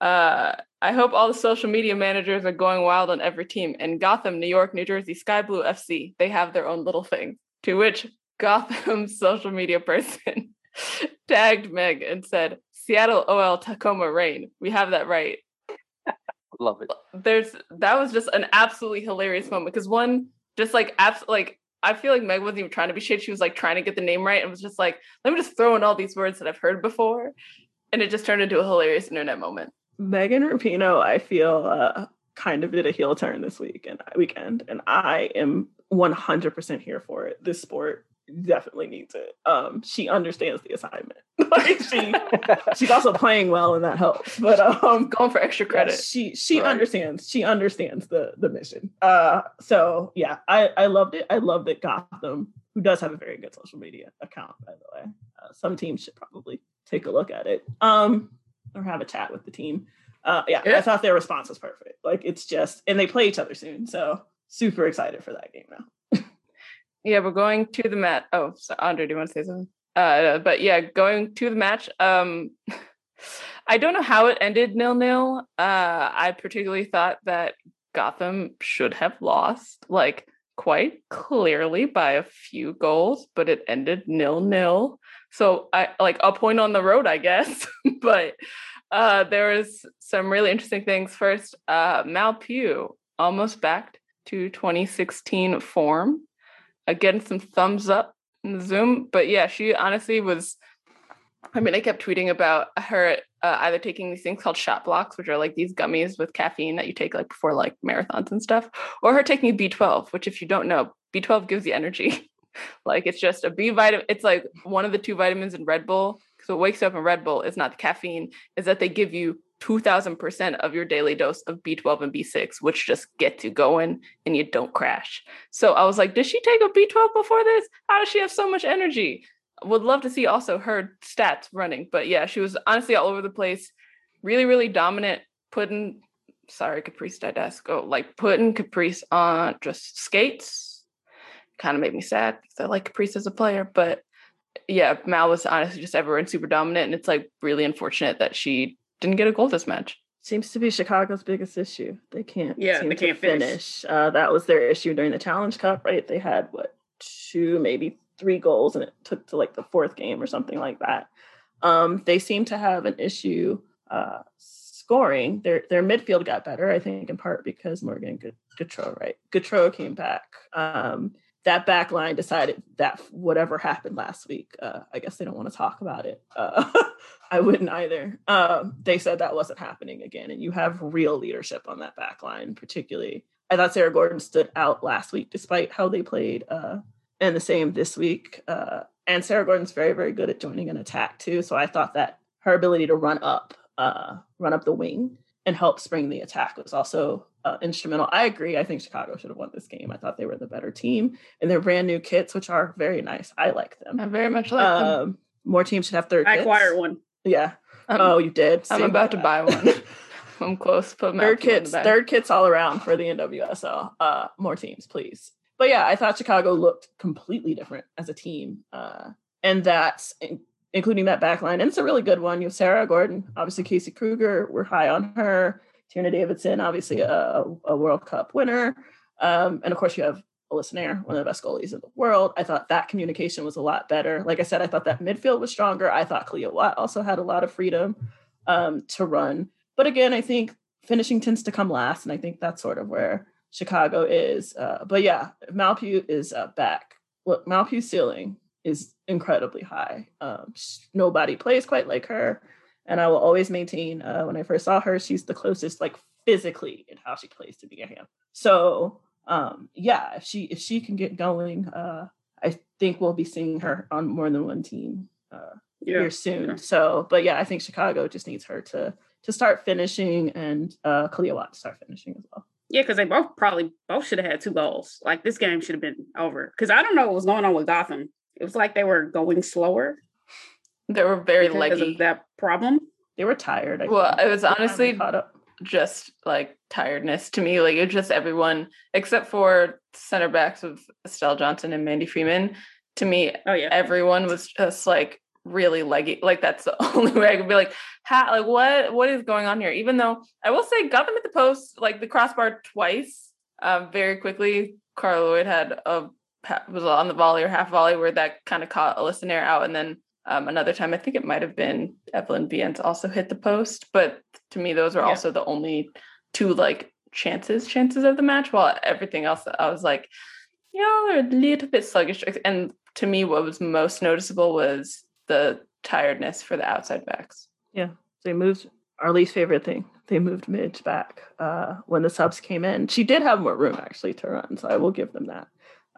uh, I hope all the social media managers are going wild on every team. In Gotham, New York, New Jersey, Sky Blue FC, they have their own little thing. To which Gotham's *laughs* social media person *laughs* tagged Meg and said, Seattle OL Tacoma Rain. We have that right love it. there's that was just an absolutely hilarious moment because one just like abs- like I feel like Meg wasn't even trying to be shit. She was like trying to get the name right and was just like, let me just throw in all these words that I've heard before. And it just turned into a hilarious internet moment. Megan Rapinoe, I feel uh, kind of did a heel turn this week and weekend, and I am 100% here for it. This sport definitely needs it. Um, she understands the assignment. *laughs* like she, she's also playing well, and that helps. But um, going for extra credit. Yeah, she she right. understands. She understands the the mission. Uh, so yeah, I I loved it. I loved that Gotham, who does have a very good social media account, by the way. Uh, some teams should probably take a look at it. Um, or have a chat with the team. Uh, yeah, yeah, I thought their response was perfect. Like it's just, and they play each other soon, so super excited for that game now. Yeah, we're going to the match. Oh, so Andre, do you want to say something? Uh, but yeah, going to the match. Um, *laughs* I don't know how it ended nil nil. Uh, I particularly thought that Gotham should have lost, like quite clearly by a few goals, but it ended nil nil. So I like a point on the road, I guess. *laughs* but uh, there was some really interesting things. First, uh, Mal Pugh almost backed to 2016 form. Again, some thumbs up in the Zoom. But yeah, she honestly was. I mean, I kept tweeting about her uh, either taking these things called shot blocks, which are like these gummies with caffeine that you take like before like marathons and stuff, or her taking B12, which if you don't know, B12 gives you energy. *laughs* like it's just a B vitamin. It's like one of the two vitamins in Red Bull. So what wakes you up in Red Bull is not the caffeine, is that they give you 2000% of your daily dose of B12 and B6, which just gets you going and you don't crash. So I was like, did she take a B12 before this? How does she have so much energy? Would love to see also her stats running. But yeah, she was honestly all over the place, really, really dominant, putting, sorry, Caprice Dydasco, like putting Caprice on just skates. Kind of made me sad because I like Caprice as a player. But yeah, Mal was honestly just everywhere super dominant. And it's like really unfortunate that she didn't get a goal this match. Seems to be Chicago's biggest issue. They can't. Yeah, they can't finish. finish. Uh, that was their issue during the Challenge Cup, right? They had what two, maybe three goals, and it took to like the fourth game or something like that. Um, they seem to have an issue uh, scoring. Their their midfield got better, I think, in part because Morgan Gautreau, right? Gautreau came back. Um, that back line decided that whatever happened last week, uh, I guess they don't want to talk about it. Uh, *laughs* I wouldn't either. Um, they said that wasn't happening again, and you have real leadership on that back line, particularly. I thought Sarah Gordon stood out last week, despite how they played, uh, and the same this week. Uh, and Sarah Gordon's very, very good at joining an attack too. So I thought that her ability to run up, uh, run up the wing, and help spring the attack was also uh, instrumental. I agree. I think Chicago should have won this game. I thought they were the better team, and their brand new kits, which are very nice. I like them. I very much like um, them. More teams should have third. I kits. acquired one. Yeah. oh, you did. I'm about to buy one. *laughs* I'm close. Put third kits. Third kits all around for the NWSL. Uh, more teams, please. But yeah, I thought Chicago looked completely different as a team, uh, and that's in- including that back line. And it's a really good one. You have Sarah Gordon, obviously Casey Krueger. We're high on her. Tierna Davidson, obviously a, a World Cup winner. Um, and of course, you have Alyssa Naeher, one of the best goalies in the world. I thought that communication was a lot better. Like I said, I thought that midfield was stronger. I thought Kealia Watt also had a lot of freedom um, to run. But again, I think finishing tends to come last. And I think that's sort of where Chicago is. Uh, but yeah, Mal Pugh is uh, back. Look, Mal Pugh's ceiling is incredibly high. Um, nobody plays quite like her. And I will always maintain uh, when I first saw her, she's the closest, like physically, in how she plays to Mia Hamm. So um, yeah, if she if she can get going, uh, I think we'll be seeing her on more than one team uh, yeah, here soon. Yeah. So, but yeah, I think Chicago just needs her to to start finishing and uh, Kealia Watt to start finishing as well. Yeah, because they both probably both should have had two goals. Like this game should have been over. Because I don't know what was going on with Gotham. It was like they were going slower. They were very leggy. that problem. They were tired. I well, think. it was honestly just like tiredness to me. Like it was just everyone except for center backs of Estelle Johnson and Mandy Freeman. To me, oh yeah, everyone was just like really leggy. Like that's the *laughs* only way I could be like, how like what what is going on here? Even though I will say got them at the post, like the crossbar twice, um, very quickly. Carli Lloyd had a was on the volley or half volley where that kind of caught Alyssa Naeher out and then um, another time, I think it might have been Evelyn Viens also hit the post, but to me, those are yeah. also the only two like chances chances of the match. While everything else, I was like, you know, they're a little bit sluggish. And to me, what was most noticeable was the tiredness for the outside backs. Yeah, they moved our least favorite thing. They moved Midge back uh, when the subs came in. She did have more room actually to run, so I will give them that.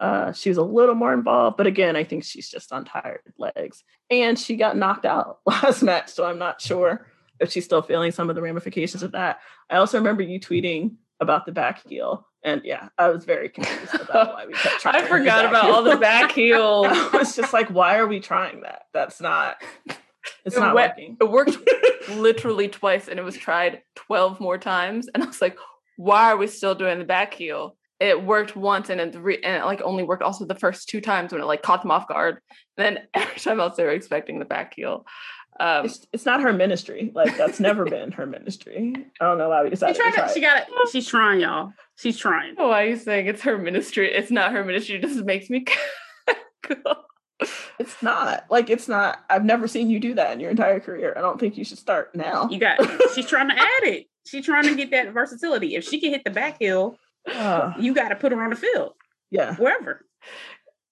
Uh, she was a little more involved, but again, I think she's just on tired legs. And she got knocked out *laughs* last match, so I'm not sure if she's still feeling some of the ramifications of that. I also remember you tweeting about the back heel. And yeah, I was very confused about *laughs* why we kept trying. I forgot about heel. all the back heel. *laughs* I was just like, why are we trying that? That's not it's it not went, working. It worked literally twice and it was tried 12 more times. And I was like, why are we still doing the back heel? It worked once and it, re- and it like only worked also the first two times when it like caught them off guard. And then *laughs* every time else they were expecting the back heel. Um, it's, it's not her ministry. Like that's never been her ministry. I don't know why we decided. To try. She got it. She's trying, y'all. She's trying. Oh, why are you saying it's her ministry? It's not her ministry. It just makes me *laughs* cool. It's not like it's not. I've never seen you do that in your entire career. I don't think you should start now. You got. she's trying to *laughs* add it. She's trying to get that versatility. If she can hit the back hill, uh, you got to put her on the field. Yeah, wherever.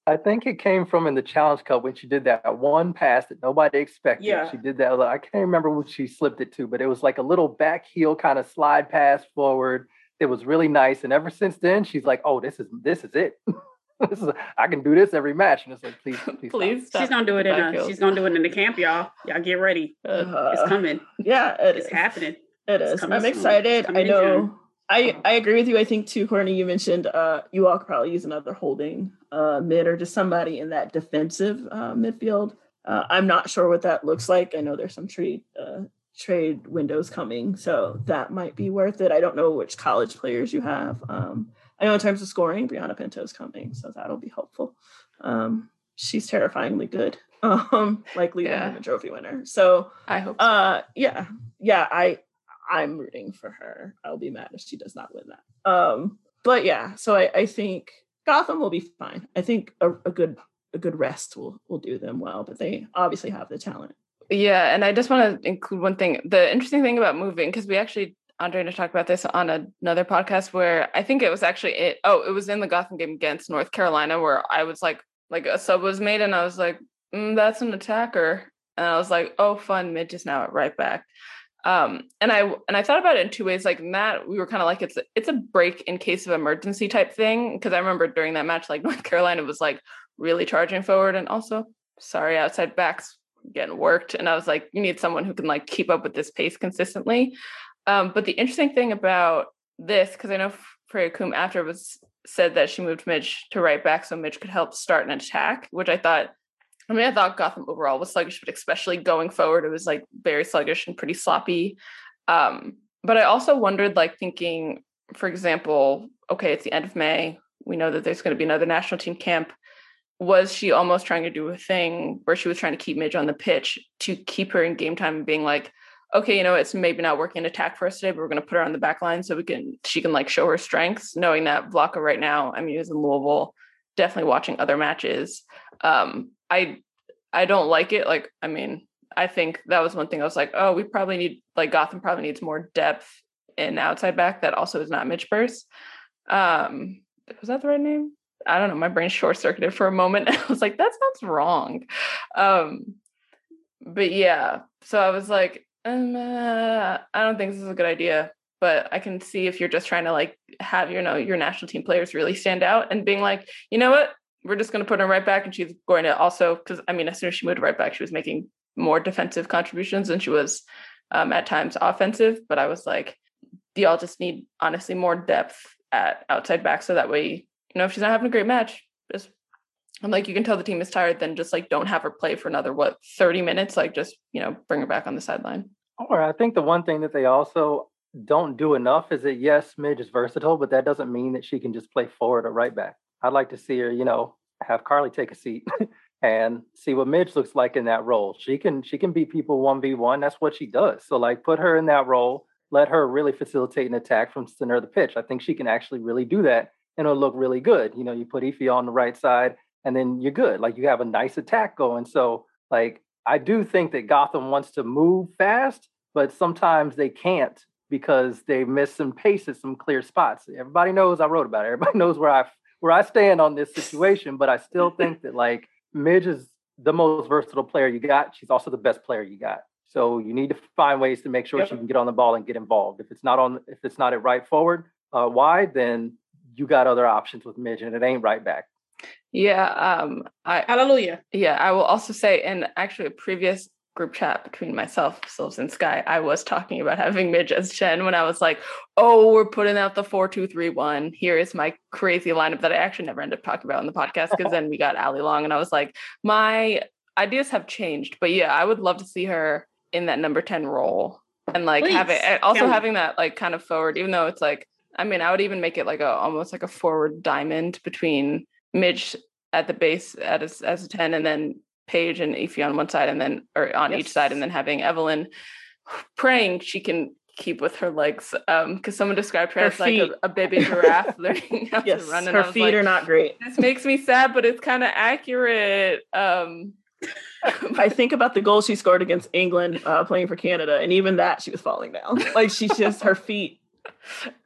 I think it came from in the Challenge Cup when she did that one pass that nobody expected. Yeah. She did that. I can't remember what she slipped it to, but it was like a little back heel kind of slide pass forward. It was really nice. And ever since then, she's like, "Oh, this is this is it. *laughs* this is I can do this every match." And it's like, please, *laughs* please, please. Stop. She's gonna do it in a, she's gonna do it in the camp, y'all. Y'all get ready. Uh, it's coming. Yeah, it it's is. happening. It is. I'm excited. I know. I, I agree with you. I think too, Courtney, you mentioned uh, you all could probably use another holding uh, mid or just somebody in that defensive uh, midfield. Uh, I'm not sure what that looks like. I know there's some trade uh, trade windows coming, so that might be worth it. I don't know which college players you have. Um, I know in terms of scoring, Brianna Pinto's coming, so that'll be helpful. Um, she's terrifyingly good, *laughs* um, likely yeah. a trophy winner. So I hope. So. Uh, yeah, yeah. I I'm rooting for her. I'll be mad if she does not win that. Um, but yeah, so I, I think Gotham will be fine. I think a, a good a good rest will will do them well, but they obviously have the talent. Yeah, and I just want to include one thing. The interesting thing about moving, because we actually Andre and I talked about this on another podcast where I think it was actually it. Oh, it was in the Gotham game against North Carolina where I was like, like a sub was made, and I was like, mm, that's an attacker, and I was like, oh, fun, mid just now at right back um and i and i thought about it in two ways like that we were kind of like it's it's a break in case of emergency type thing because i remember during that match like *laughs* north carolina was like really charging forward and also sorry outside backs getting worked and i was like you need someone who can like keep up with this pace consistently. Um but the interesting thing about this because i know freya coombe after was said that she moved midge to right back so midge could help start an attack which i thought I mean, I thought Gotham overall was sluggish, but especially going forward, it was like very sluggish and pretty sloppy. Um, but I also wondered, like, thinking, for example, okay, it's the end of May. We know that there's going to be another national team camp. Was she almost trying to do a thing where she was trying to keep Midge on the pitch to keep her in game time and being like, okay, you know, it's maybe not working in attack for us today, but we're going to put her on the back line so we can, she can like show her strengths, knowing that Vlatko right now, I mean, is in Louisville, definitely watching other matches. Um, I I don't like it. Like, I mean, I think that was one thing I was like, oh, we probably need like Gotham probably needs more depth in outside back that also is not Mitch Purce. Um, was that the right name? I don't know. My brain short circuited for a moment. *laughs* I was like, that sounds wrong. Um, but yeah, so I was like, um, uh, I don't think this is a good idea. But I can see if you're just trying to like have you know your national team players really stand out and being like, you know what, we're just going to put her right back and she's going to also because i mean as soon as she moved right back she was making more defensive contributions than she was um, at times offensive but i was like y'all just need honestly more depth at outside back so that way you know if she's not having a great match just i'm like you can tell the team is tired then just like don't have her play for another what 30 minutes like just you know bring her back on the sideline. Or i think the one thing that they also don't do enough is that yes midge is versatile but that doesn't mean that she can just play forward or right back I'd like to see her, you know, have Carly take a seat *laughs* and see what Midge looks like in that role. She can she can beat people one v one. That's what she does. So like put her in that role. Let her really facilitate an attack from center of the pitch. I think she can actually really do that, and it'll look really good. You know, you put Ife on the right side, and then you're good. Like you have a nice attack going. So like I do think that Gotham wants to move fast, but sometimes they can't because they miss some pace at some clear spots. Everybody knows I wrote about it. Everybody *laughs* knows where I where I stand on this situation, but I still think that like Midge is the most versatile player you got. She's also the best player you got. So you need to find ways to make sure Yep. she can get on the ball and get involved. If it's not on, if it's not at right forward, uh, wide, then you got other options with Midge, and it ain't right back. Yeah, um, I Hallelujah. yeah, I will also say in actually a previous group chat between myself, Silves, and Sky, I was talking about having Midge as 10 when I was like, oh, we're putting out the four two three one. Here is my crazy lineup that I actually never ended up talking about in the podcast because then we got Allie Long and I was like, my ideas have changed. But yeah, I would love to see her in that number 10 role and like have it also having that like kind of forward, even though it's like I mean, I would even make it like a almost like a forward diamond between Midge at the base at as, as a 10 and then Paige and Ify on one side and then or on each side and then having Evelyn praying she can keep with her legs. Um because someone described her, Her as like a, a baby giraffe *laughs* learning how Yes, to run. And her feet like, are not great. this makes me sad, but it's kind of accurate. Um *laughs* I think about the goal she scored against England uh, playing for Canada, and even that she was falling down. *laughs* Like she's just her feet,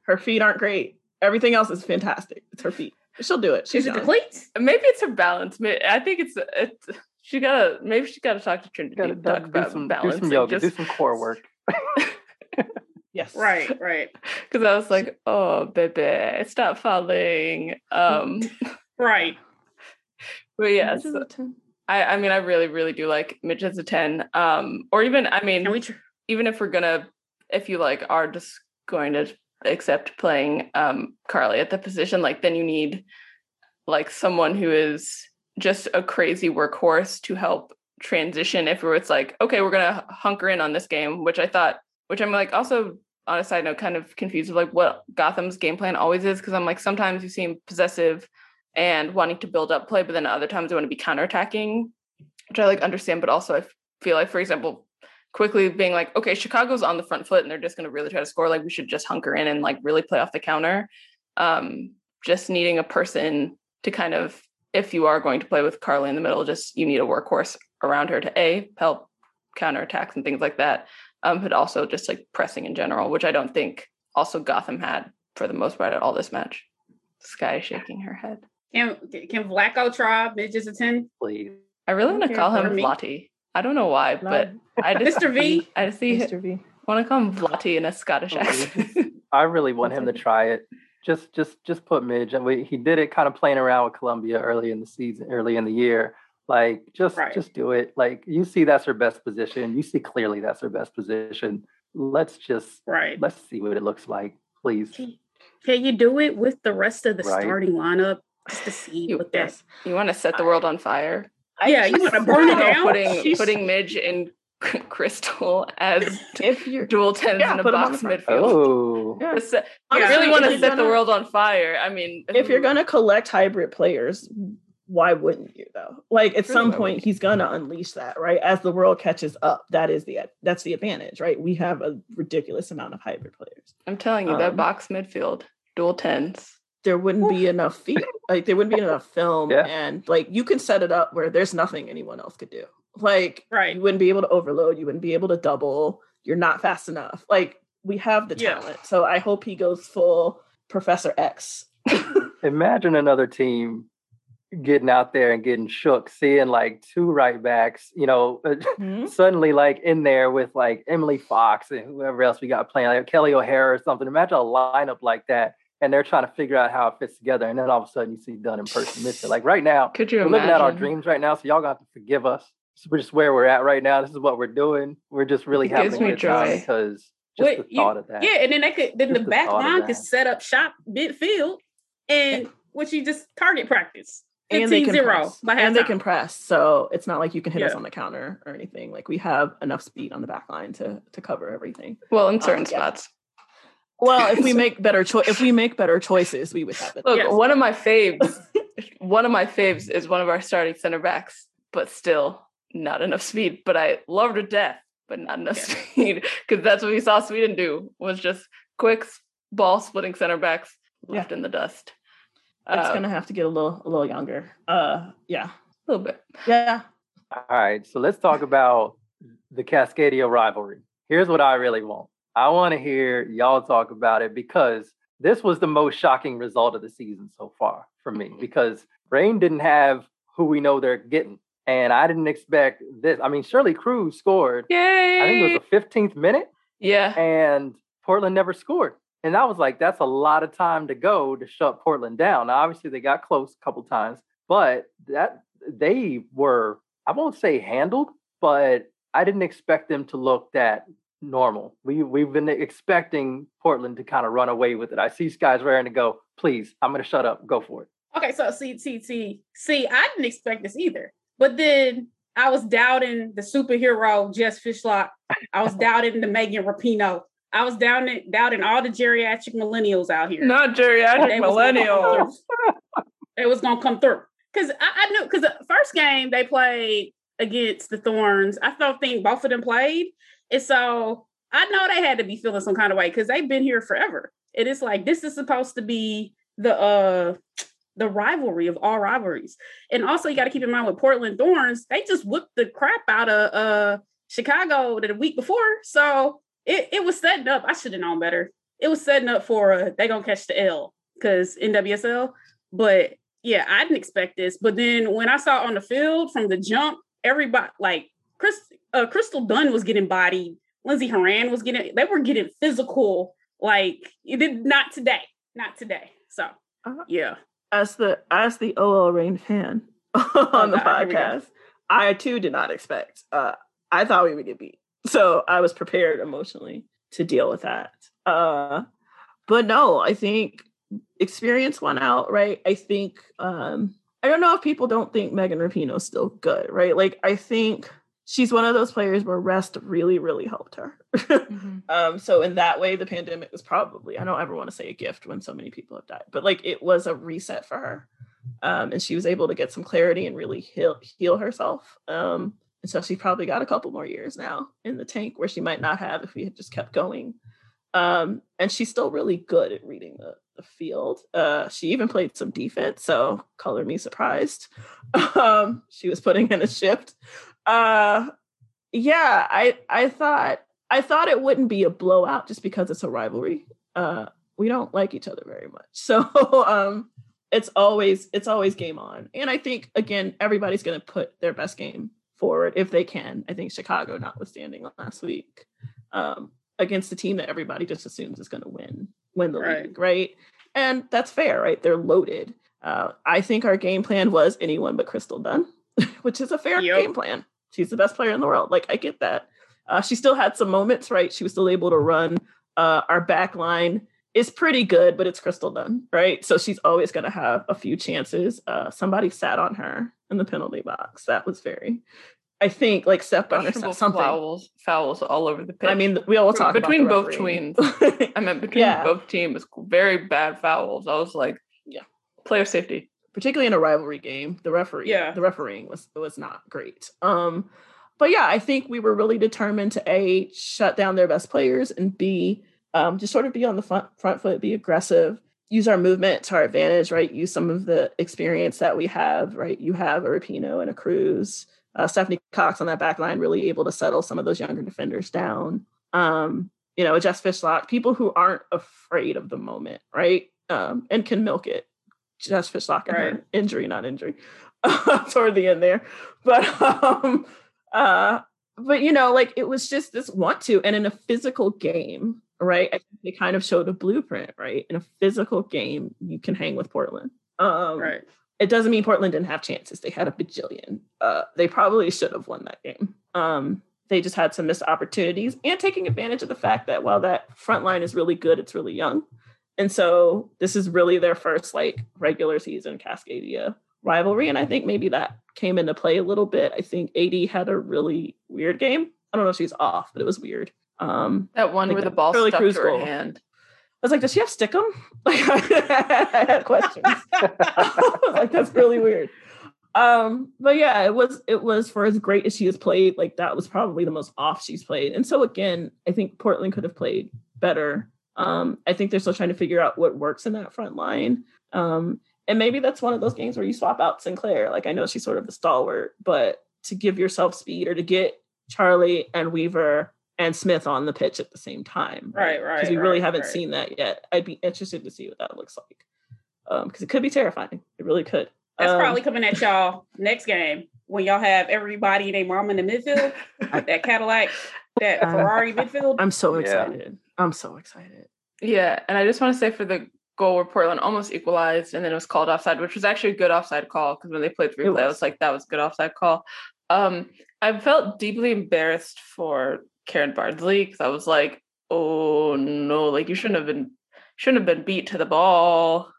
her feet aren't great. Everything else is fantastic. It's her feet. She'll do it. She's Is it the maybe it's her balance. I think it's it's she gotta maybe she gotta talk to Trinity Gotta, to talk do about some, do balance. some yoga, do just some core work. *laughs* Yes. Right, right, *laughs* because I was like, oh baby, stop falling. Um *laughs* right. but yes, Midge is a 10. I, I mean I really, really do like Mitch as a 10. Um or even I mean we tr- even if we're gonna if you like are just going to accept playing um Carly at the position, like then you need like someone who is just a crazy workhorse to help transition if it's like, okay, we're gonna hunker in on this game, which I thought, which I'm like also on a side note, kind of confused with like what Gotham's game plan always is, because I'm like sometimes you seem possessive and wanting to build up play, but then other times you want to be counterattacking, which I like understand, but also I feel like, for example, quickly being like, okay, Chicago's on the front foot and they're just going to really try to score. Like we should just hunker in and like really play off the counter. Um, just needing a person to kind of, if you are going to play with Carly in the middle, just you need a workhorse around her to a help counterattacks and things like that. Um, but also just like pressing in general, which I don't think also Gotham had for the most part at all this match. Sky shaking her head. Can can Vlatko try midges a 10? Please. I really want to call him me. Vlatty. I don't know why, but I just Mr. V. I see Mr. V. want to call him Vlatty in a Scottish Oh, accent. I really want him to try it. Just, just, just put Midge. And we, he did it kind of playing around with Colombia early in the season, early in the year. Like, just, Right. just do it. Like, you see, that's her best position. You see clearly that's her best position. Let's just, Right. let's see what it looks like, please. Can you do it with the rest of the Right. starting lineup just to see You- what that? You want to set the world on fire? Yeah, you want to burn it down? putting She's- putting Midge and *laughs* Crystal as *laughs* If you're dual tens Yeah, in a put 'em on box the midfield. Oh, yeah. Just set- I Yeah. really want to set the gonna- world on fire. I mean, if you're gonna collect hybrid players, why wouldn't you though? Like at True, some point he's gonna unleash that, right? As the world catches up, that is the that's the advantage, right? We have a ridiculous amount of hybrid players. I'm telling you, that um, box midfield, dual tens. There wouldn't be enough field, like there wouldn't be enough film, Yeah. and like you can set it up where there's nothing anyone else could do. Like Right. you wouldn't be able to overload, you wouldn't be able to double. You're not fast enough. Like we have the Yeah. talent, so I hope he goes full Professor X. *laughs* imagine another team getting out there and getting shook, seeing like two right backs, you know, Mhm. *laughs* suddenly like in there with like Emily Fox and whoever else we got playing, like Kelly O'Hara or something. Imagine a lineup like that, and they're trying to figure out how it fits together, and then all of a sudden you see Dunn in person missing. Like right now, Could you we're imagine? living out our dreams right now, so y'all got to forgive us. This is just where we're at right now. This is what we're doing. We're just really It having gives a me good time joy. because just Wait, the you- thought of that. Yeah, and then they could then Just the the back line could set up shop midfield and which you just target practice. and they 15 can 0 press. by and they halftime. can press. So it's not like you can hit us on the counter or anything. Like we have enough speed on the back line to to cover everything. well, in certain Um, yeah. spots. Well, if we *laughs* make better choice, if we make better choices, we would have it. Look, Yes. one of my faves, *laughs* one of my faves is one of our starting center backs, but still not enough speed. But I love her death, but not enough Yeah. speed because that's what we saw Sweden do was just quick ball splitting center backs left in the dust. It's Uh, gonna have to get a little a little younger. Uh yeah. a little bit. Yeah. All right, so let's talk about the Cascadia rivalry. Here's what I really want. I want to hear y'all talk about it because this was the most shocking result of the season so far for me because Rain didn't have who we know they're getting. And I didn't expect this. I mean, Shirley Cruz scored. Yay! I think it was the 15th minute, yeah. and Portland never scored. And I was like, that's a lot of time to go to shut Portland down. Now, obviously, they got close a couple times, but that they were, I won't say handled, but I didn't expect them to look that normal. We we've been expecting Portland to kind of run away with it. I see Sky's raring to go. Please, I'm gonna shut up. Go for it. Okay, so see, see, see, see, I didn't expect this either. But then I was doubting the superhero Jess Fishlock. I was *laughs* doubting the Megan Rapinoe. I was doubting doubting all the geriatric millennials out here. Not geriatric They millennials. It was gonna come through. Cause I, I knew because the first game they played against the Thorns, I don't think both of them played. And so I know they had to be feeling some kind of way because they've been here forever. And It is like this is supposed to be the uh the rivalry of all rivalries. And also you got to keep in mind with Portland Thorns, they just whipped the crap out of uh Chicago the week before. So it, it was setting up. I should have known better. It was setting up for uh they gonna catch the L because NWSL. But yeah, I didn't expect this. But then when I saw on the field from the jump, everybody like Chris uh, Crystal Dunn was getting bodied. Lindsey Horan was getting they were getting physical. Like it did not today. Not today. So Uh-huh. yeah. As the as the OL Rain fan *laughs* on the God, here we go. podcast, I too did not expect. Uh, I thought we would get beat, so I was prepared emotionally to deal with that. Uh, but no, I think experience won out. Right? I think um, I don't know if people don't think Megan Rapinoe's still good. Right? Like I think she's one of those players where rest really, really helped her. Mhm. *laughs* Um, so in that way, the pandemic was probably, I don't ever want to say a gift when so many people have died, but like it was a reset for her. Um, and she was able to get some clarity and really heal heal herself. Um, and so she probably got a couple more years now in the tank where she might not have if we had just kept going. Um, and she's still really good at reading the, the field. Uh, she even played some defense, so color me surprised. *laughs* Um, she was putting in a shift. Uh, yeah, I I thought I thought it wouldn't be a blowout just because it's a rivalry. Uh, we don't like each other very much, *laughs* so um, it's always it's always game on. And I think again, everybody's going to put their best game forward if they can. I think Chicago, notwithstanding last week, um, against the team that everybody just assumes is going to win win the Right. league, right? And that's fair, right? They're loaded. Uh, I think our game plan was anyone but Crystal Dunn, *laughs* which is a fair Yep. game plan. She's the best player in the world. Like I get that. Uh, she still had some moments, right? She was still able to run. Uh, our back line is pretty good, but it's Crystal Dunn, right? So she's always going to have a few chances. Uh, somebody sat on her in the penalty box. That was very, I think, like stepped on Questionable something. fouls, fouls all over the pitch. I mean, we all talk about between both tweens. I meant *laughs* between Yeah. both teams, very bad fouls. I was like, Yeah. player safety. Particularly in a rivalry game, the referee, Yeah. the refereeing was was not great. Um, but yeah, I think we were really determined to a shut down their best players and b um, just sort of be on the front front foot, be aggressive, use our movement to our advantage, right? Use some of the experience that we have, right? You have a Rapinoe and a Cruz, uh, Stephanie Cox on that back line, really able to settle some of those younger defenders down. Um, you know, Jess Fishlock, people who aren't afraid of the moment, right? Um, and can milk it. Jess for her Right. injury, not injury, *laughs* toward the end there. But um, uh, but you know, like it was just this want to, and in a physical game, right? I think they kind of showed a blueprint, right? In a physical game, you can hang with Portland. Um, Right. it doesn't mean Portland didn't have chances. They had a bajillion. Uh, they probably should have won that game. Um, they just had some missed opportunities and taking advantage of the fact that while that front line is really good, it's really young. And so this is really their first like regular season Cascadia rivalry. And I think maybe that came into play a little bit. I think AD had a really weird game. I don't know if she's off, but it was weird. Um, That one where the the ball Shirley stuck Cruz to her goal. hand. I was like, does she have stickum? *laughs* Like I had questions. *laughs* *laughs* like that's really weird. Um, but yeah, it was it was for as great as she has played, like that was probably the most off she's played. And so again, I think Portland could have played better. Um, I think they're still trying to figure out what works in that front line. Um, and maybe that's one of those games where you swap out Sinclair. Like I know she's sort of the stalwart, but to give yourself speed or to get Charley and Weaver and Smith on the pitch at the same time. Right, right. Because we really right, haven't right. seen that yet. I'd be interested to see what that looks like. Um, because it could be terrifying. It really could. That's Um, probably coming at y'all next game when y'all have everybody and their mom in the midfield. *laughs* that Cadillac, that Uh, Ferrari midfield. I'm so Yeah. excited. I'm so excited. Yeah, and I just want to say for the goal where Portland almost equalized and then it was called offside, which was actually a good offside call because when they played the It replay, I was. was like, that was a good offside call. Um, I felt deeply embarrassed for Karen Bardsley because I was like, oh no, like you shouldn't have been shouldn't have been beat to the ball.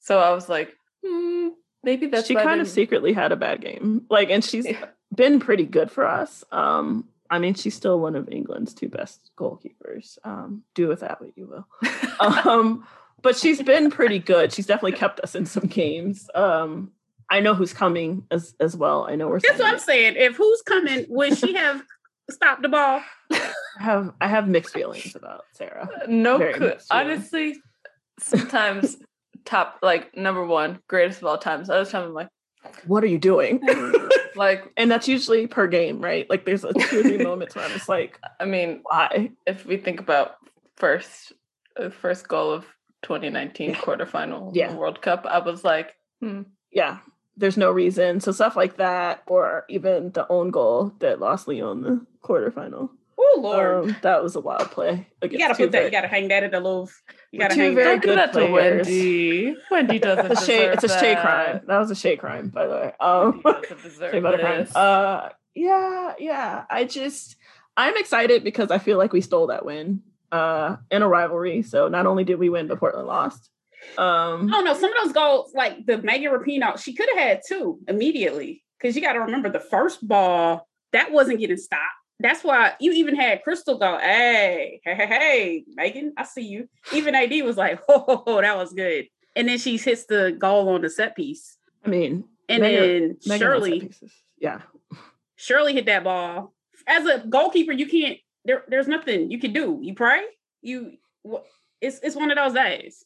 So I was like, hmm, maybe that's she kind of secretly had a bad game. Like, and she's *laughs* Yeah. been pretty good for us. Um, I mean, she's still one of England's two best goalkeepers. Um, do with that what you will. *laughs* um, but she's been pretty good. She's definitely kept us in some games. Um, I know who's coming as as well. I know we're. That's what I'm saying. If who's coming, would she have stopped the ball? I have I have mixed feelings about Sarah. no Very clue. mixed feelings. Honestly, sometimes top like number one, greatest of all times. Other times I'm like, What are you doing? *laughs* like, and that's usually per game, right? Like there's a two or three *laughs* moments where I'm just like, I mean, why? if we think about first uh, first goal of 2019 quarterfinal Yeah. World Cup, I was like, hmm, Yeah, there's no reason. So stuff like that, or even the own goal that lost Lyon the quarterfinal. Oh Lord. Um, that was a wild play. you gotta put that, you gotta hang that at the little you gotta two hang very that. good that to players. Wendy. *laughs* Wendy doesn't. It's a shade. It's a deserve shade that. crime. That was a shade crime, by the way. Um, Wendy doesn't *laughs* deserve shade crime. Uh, yeah, yeah. I just, I'm excited because I feel like we stole that win uh, in a rivalry. So not only did we win, but Portland lost. Um, I don't know. Some of those goals, like the Megan Rapinoe, she could have had two immediately. Because you got to remember the first ball, that wasn't getting stopped. That's why you even had Crystal go, hey, hey, hey, hey, Megan, I see you. Even AD was like, *laughs* oh, that was good. And then she hits the goal on the set piece. I mean, And Megan- then Megan Shirley. Yeah, Shirley hit that ball. As a goalkeeper, you can't. There, there's nothing you can do. You pray. You. It's it's one of those days.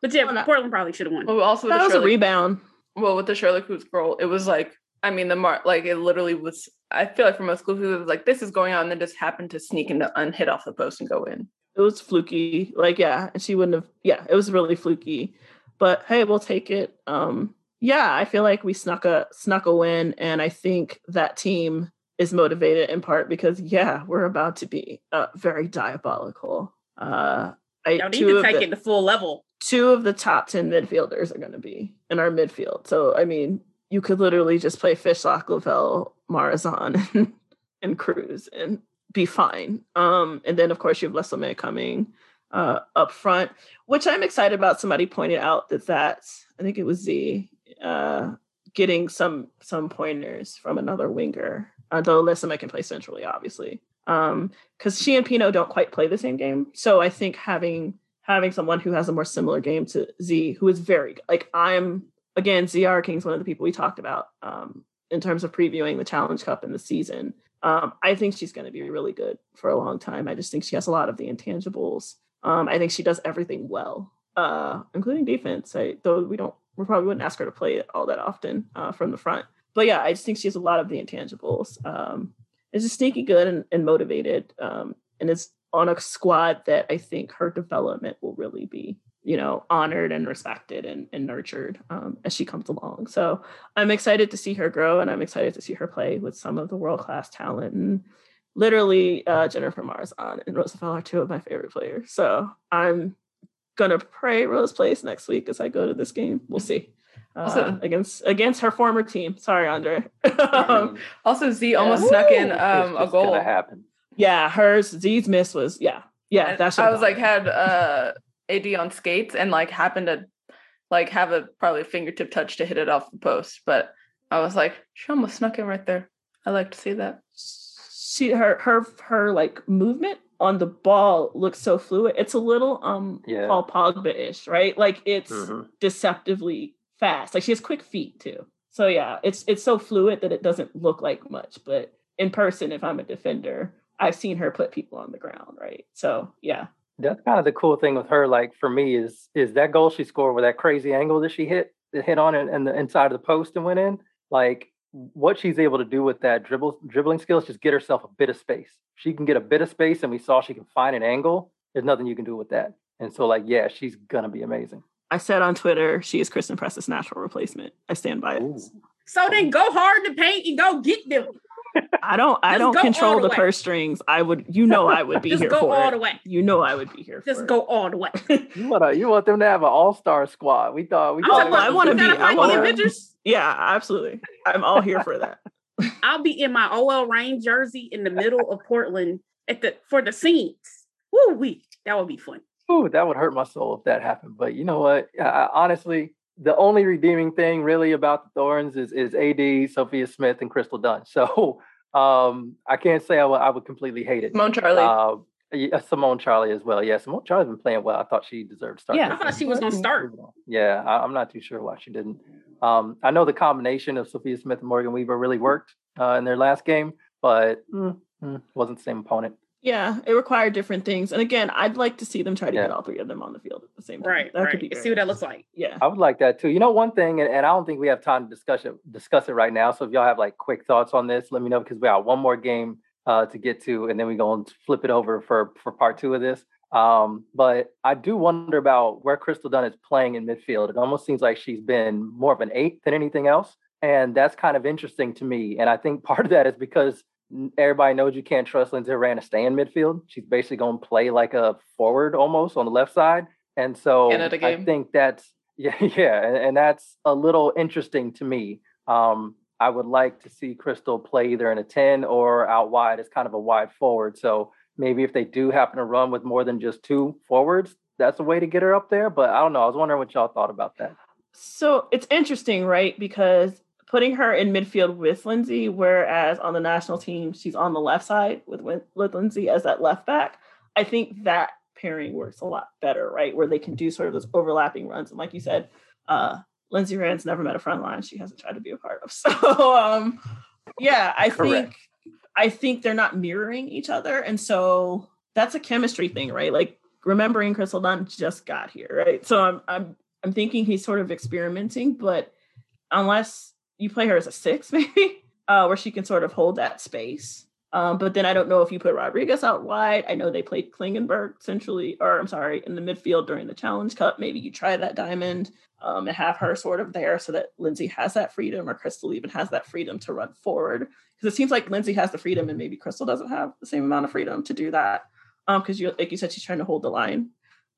But yeah, no. Portland probably should have won. well, also with that the was a rebound. well with the Shirley Cruz goal, it was like, I mean, the mark, like it literally was. I feel like for most goals, it was like this is going on, and then just happened to sneak into unhit off the post and go in. It was fluky. Like, yeah, and she wouldn't have. Yeah, it was really fluky. But hey, we'll take it. Um, yeah, I feel like we snuck a snuck a win, and I think that team is motivated in part because yeah, we're about to be uh, very diabolical. Uh, I, don't need two to take the- it to full level. two of the top 10 midfielders are going to be in our midfield. So, I mean, you could literally just play Fishlock, Lavelle, Marozsán, *laughs* and, Cruz and be fine. Um, and then, of course, you have Le Sommer coming uh, up front, which I'm excited about. Somebody pointed out that that's, I think it was Z, uh, getting some some pointers from another winger, although Le Sommer can play centrally, obviously. Um, because she and Pinoe don't quite play the same game. So I think having having someone who has a more similar game to Z, who is very. Like I'm again, Tziarra King's one of the people we talked about um, in terms of previewing the Challenge Cup in the season. Um, I think she's going to be really good for a long time. I just think she has a lot of the intangibles. Um, I think she does everything well, uh, including defense. I, though we don't, we probably wouldn't ask her to play it all that often uh, from the front. But yeah, I just think she has a lot of the intangibles. Um, is just sneaky good and, and motivated, um, and is on a squad that I think her development will really be, you know, honored and respected and, and nurtured um, as she comes along. So I'm excited to see her grow, and I'm excited to see her play with some of the world class talent. And literally, uh, Dzsenifer Marozsán and Rose Lavelle are two of my favorite players. So I'm gonna pray Rose plays next week as I go to this game. We'll see. Uh, Also- against against her former team. Sorry, Andre. *laughs* Um, Also, Z almost snuck in um, a goal. gonna happen. yeah, hers Z's miss was yeah yeah. And That's I was like had uh AD on skates and like happened to like have a probably a fingertip touch to hit it off the post, but I was like, she almost snuck in right there. I like to see that. she her her her like movement on the ball looks so fluid. It's a little um Yeah. Paul Pogba ish, right? Like it's Mhm. deceptively fast. Like she has quick feet too. So yeah, it's it's so fluid that it doesn't look like much, but in person, if I'm a defender, I've seen her put people on the ground, right? So yeah, That's kind of the cool thing with her. Like for me, is is that goal she scored with that crazy angle that she hit that hit on it and the inside of the post and went in. Like what she's able to do with that dribble dribbling skills, just get herself a bit of space. She can get a bit of space, and we saw she can find an angle. There's nothing you can do with that. And so, like, yeah, she's gonna be amazing. I said on Twitter, she is Christen Press's natural replacement. I stand by it. Ooh. So then go hard to paint and go get them. I don't. I don't control the the purse strings. I would. You know, I would be Just here go for all it. the way. You know, I would be here. Just for go all the way. *laughs* You want to you want them to have an all star squad? We thought we I'm thought talking it I wanna be- I wanna- the pictures. yeah, absolutely. I'm all here for that. *laughs* I'll be in my OL Rain jersey in the middle of Portland at the for the scenes. Woo wee. That would be fun. Ooh, that would hurt my soul if that happened. But you know what? I, I- honestly, the only redeeming thing really about the Thorns is is AD, Sophia Smith, and Crystal Dunn. *laughs* So um, I can't say I would I would completely hate it. Simone Charley. Uh, Simone Charley as well. Yeah, Simone Charley's been playing well. I thought she deserved to start. Yeah. I thought she was gonna start. Yeah, I, I'm not too sure why she didn't. Um, I know the combination of Sophia Smith and Morgan Weaver really worked uh, in their last game, but mm, mm, wasn't the same opponent. Yeah, it required different things. And again, I'd like to see them try to get all three of them on the field at the same time. Right, That right. could be Let's see what that looks like. Yeah. I would like that too. You know, one thing, and, and I don't think we have time to discuss it discuss it right now. So if y'all have like quick thoughts on this, let me know because we got one more game uh, to get to, and then we go and flip it over for for part two of this. Um, but I do wonder about where Crystal Dunn is playing in midfield. It almost seems like she's been more of an eight than anything else, and that's kind of interesting to me. And I think *laughs* part of that is because n- everybody knows you can't trust Lindsay Horan to stay in midfield. She's basically going to play like a forward almost on the left side, and so And at a I game. think that's *laughs* yeah, yeah, and, and that's a little interesting to me. Um, I would like to see Crystal play either in a 10 or out wide as kind of a wide forward. So maybe if they do happen to run with more than just two forwards, that's a way to get her up there. But I don't know. I was wondering what y'all thought about that. So it's interesting, right? Because putting her in midfield with Lindsay, whereas on the national team, she's on the left side with, with Lindsay as that left back. I think that pairing works a lot better, right? Where they can do sort of those overlapping runs. And like you said, uh, Lindsay Horan's never met a front line she hasn't tried to be a part of. *laughs* So um, yeah, I Correct. think I think they're not mirroring each other. And so that's a chemistry thing, right? Like remembering Crystal Dunn just got here, right? So I'm I'm I'm thinking he's sort of experimenting, but unless you play her as a six, *laughs* maybe, uh, where she can sort of hold that space. Um, but then I don't know if you put Rodriguez out wide. I know they played Klingenberg centrally, or I'm sorry, in the midfield during the Challenge Cup. Maybe you try that diamond um, and have her sort of there so that Lindsay has that freedom, or Crystal even has that freedom to run forward. Because it seems like Lindsay has the freedom, and maybe Crystal doesn't have the same amount of freedom to do that. Um, because you, like you said, she's trying to hold the line.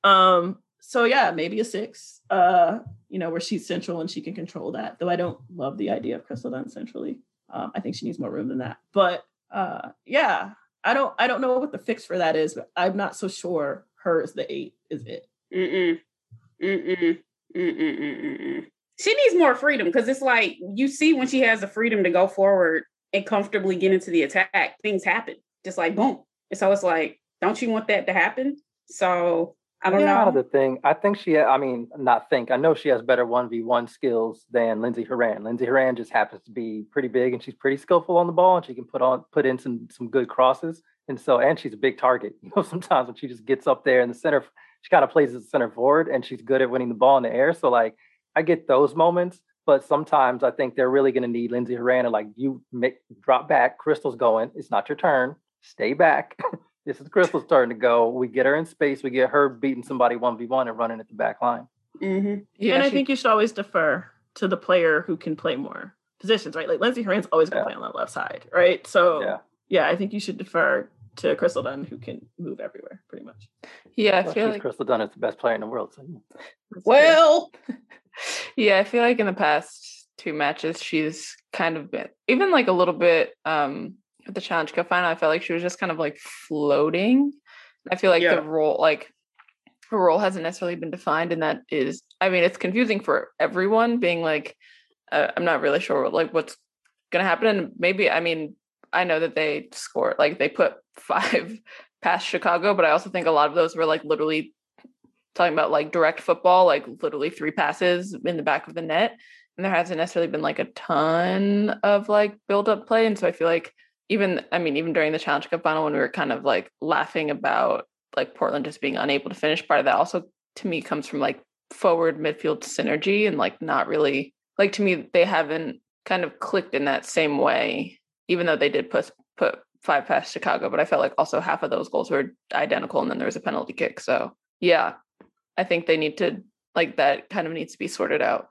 Um, so yeah, maybe a six. Uh, you know, where she's central and she can control that. Though I don't love the idea of Crystal Dunn centrally. Um, I think she needs more room than that. But uh, yeah, I don't I don't know what the fix for that is, but I'm not so sure her as the eight is it. Mm-mm. Mm-mm. Mm-mm. Mm-mm. She needs more freedom because it's like you see when she has the freedom to go forward and comfortably get into the attack, things happen. Just like boom. And so it's like, don't you want that to happen? So I don't yeah, know. The thing, I think she, I mean, not think, I know she has better 1v1 skills than Lindsay Horan. Lindsay Horan just happens to be pretty big and she's pretty skillful on the ball and she can put on, put in some, some good crosses. And so, and she's a big target. *laughs* You know, sometimes when she just gets up there in the center, she kind of plays as a center forward and she's good at winning the ball in the air. So, like, I get those moments, but sometimes I think they're really going to need Lindsay Horan to, like, you make drop back. Crystal's going. It's not your turn. Stay back. *laughs* this is Crystal starting to go. We get her in space. We get her beating somebody 1v1 and running at the back line. Mm-hmm. Yeah, and I she- think you should always defer to the player who can play more positions, right? Like Lindsay Horan's always going to Yeah. play on the left side, right? So Yeah. yeah, I think you should defer to Crystal Dunn, who can move everywhere, pretty much. yeah, I Well, feel she's like Crystal Dunn is the best player in the world. So. *laughs* Well, *laughs* yeah, I feel like in the past two matches, she's kind of been even like a little bit um at the Challenge Cup final. I felt like she was just kind of like floating. I feel like Yeah. the role, like her role, hasn't necessarily been defined, and that is, I mean, it's confusing for everyone. Being like, uh, I'm not really sure like what's gonna happen, and maybe I mean, I know that they scored like they put *laughs* five past Chicago, but I also think a lot of those were like literally talking about like direct football, like literally three passes in the back of the net. And there hasn't necessarily been like a ton of like build up play. And so I feel like even, I mean, even during the Challenge Cup final, when we were kind of like laughing about like Portland just being unable to finish, part of that also to me comes from like forward midfield synergy and like not really, like to me, they haven't kind of clicked in that same way, even though they did put put five past Chicago, but I felt like also half of those goals were identical and then there was a penalty kick. So yeah, I think they need to like that kind of needs to be sorted out.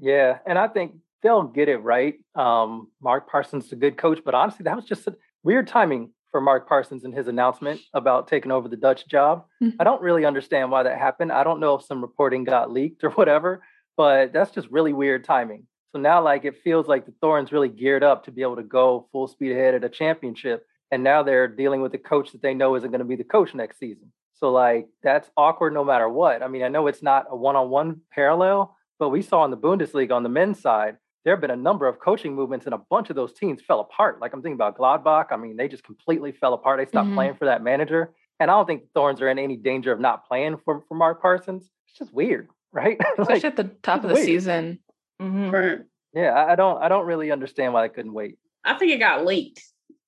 Yeah, and I think they'll get it right. Um, Mark Parsons is a good coach, but honestly, that was just weird timing for Mark Parsons and his announcement about taking over the Dutch job. Mm-hmm. I don't really understand why that happened. I don't know if some reporting got leaked or whatever, but that's just really weird timing. So now, like, it feels like the Thorns really geared up to be able to go full speed ahead at a championship. And now they're dealing with a coach that they know isn't going to be the coach next season. So, like, that's awkward no matter what. I mean, I know it's not a one on one parallel, but we saw in the Bundesliga on the men's side, there have been a number of coaching movements and a bunch of those teams fell apart. Like I'm thinking about Gladbach. I mean, they just completely fell apart. They stopped mm-hmm. playing for that manager. And I don't think Thorns are in any danger of not playing for, for Mark Parsons. It's just weird, *laughs* right? *laughs* Especially like, at the top of the weird. season. Mm-hmm. Right. Yeah, I don't I don't really understand why they couldn't wait. I think it got leaked.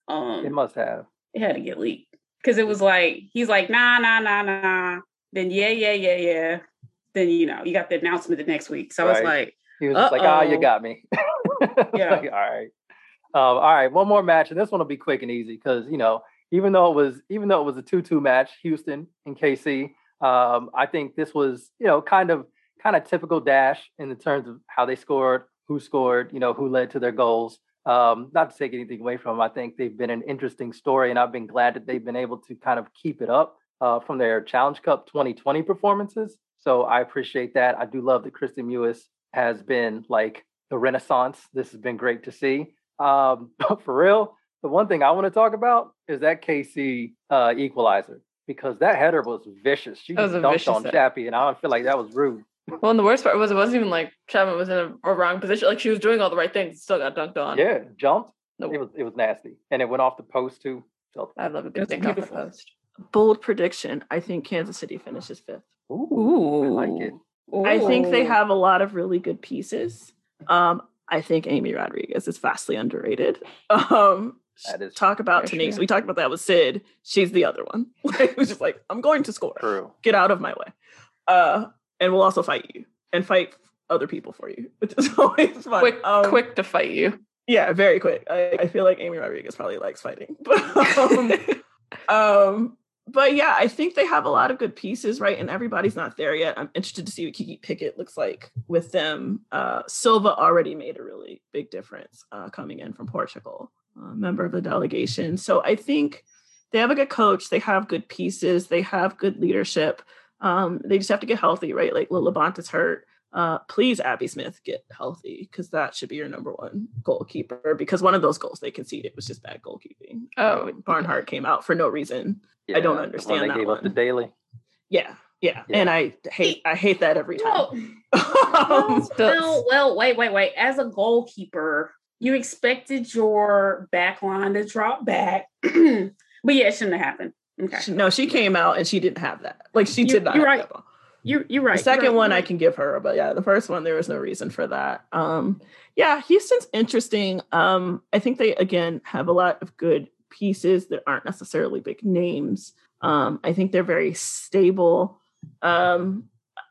Um it must have. It had to get leaked. Cause it was like he's like, nah, nah, nah, nah. Then yeah, yeah, yeah, yeah. Then you know, you got the announcement the next week. So right. I was like, he was like, "Ah, oh, you got me." *laughs* yeah. Like, all right. Um, all right. One more match, and this one will be quick and easy because you know, even though it was even though it was a two-two match, Houston and KC. Um, I think this was you know kind of kind of typical dash in the terms of how they scored, who scored, you know, who led to their goals. Um, not to take anything away from them, I think they've been an interesting story, and I've been glad that they've been able to kind of keep it up uh, from their Challenge Cup 2020 performances. So I appreciate that. I do love that Kristie Mewis has been like the renaissance. This has been great to see. Um, *laughs* but for real, the one thing I want to talk about is that KC uh, equalizer because that header was vicious. She was dunked on Chappie, and I don't feel like that was rude. Well, and the worst part was it wasn't even like Chapman was in a, a, wrong position. Like she was doing all the right things, still got dunked on. Yeah, jumped. Nope. It was it was nasty, and it went off the post too. So I love a good thing off the post. Bold prediction. I think Kansas City finishes fifth. Ooh, Ooh. I like it. Ooh. I think they have a lot of really good pieces. Um, I think Amy Rodriguez is vastly underrated. *laughs* Um, talk about Tenise. We talked about that with Sid. She's the other one. *laughs* who's just like, I'm going to score. True. Get out of my way. Uh, and we'll also fight you and fight other people for you, *laughs* which is always fun. Quick, um, quick to fight you. Yeah, very quick. I, I, feel like Amy Rodriguez probably likes fighting. But um, um, but yeah, I think they have a lot of good pieces, right? And everybody's not there yet. I'm interested to see what Kiki Pickett looks like with them. Uh, Silva already made a really big difference uh, coming in from Portugal, uh, member of the delegation. So I think they have a good coach. They have good pieces. They have good leadership. Um, they just have to get healthy, right? Like Lil LaBonta is hurt uh, please, Abby Smith, get healthy because that should be your number one goalkeeper. Because one of those goals they conceded was just bad goalkeeping. Oh, Barnhart came out for no reason. Yeah, I don't understand they that gave one. up the daily. Yeah, yeah, yeah, and I hate I hate that every time. Well, *laughs* well, well, wait, wait, wait. As a goalkeeper, you expected your back line to drop back, *clears throat* but yeah, it shouldn't have happened. Okay. No, she came out and she didn't have that. Like she you, did not. You're right. You're you're right. The 2nd right, one right. I can give her, but yeah, the first one there was no reason for that. Um, yeah, Houston's interesting. Um, I think they again have a lot of good pieces that aren't necessarily big names. Um, I think they're very stable. Um,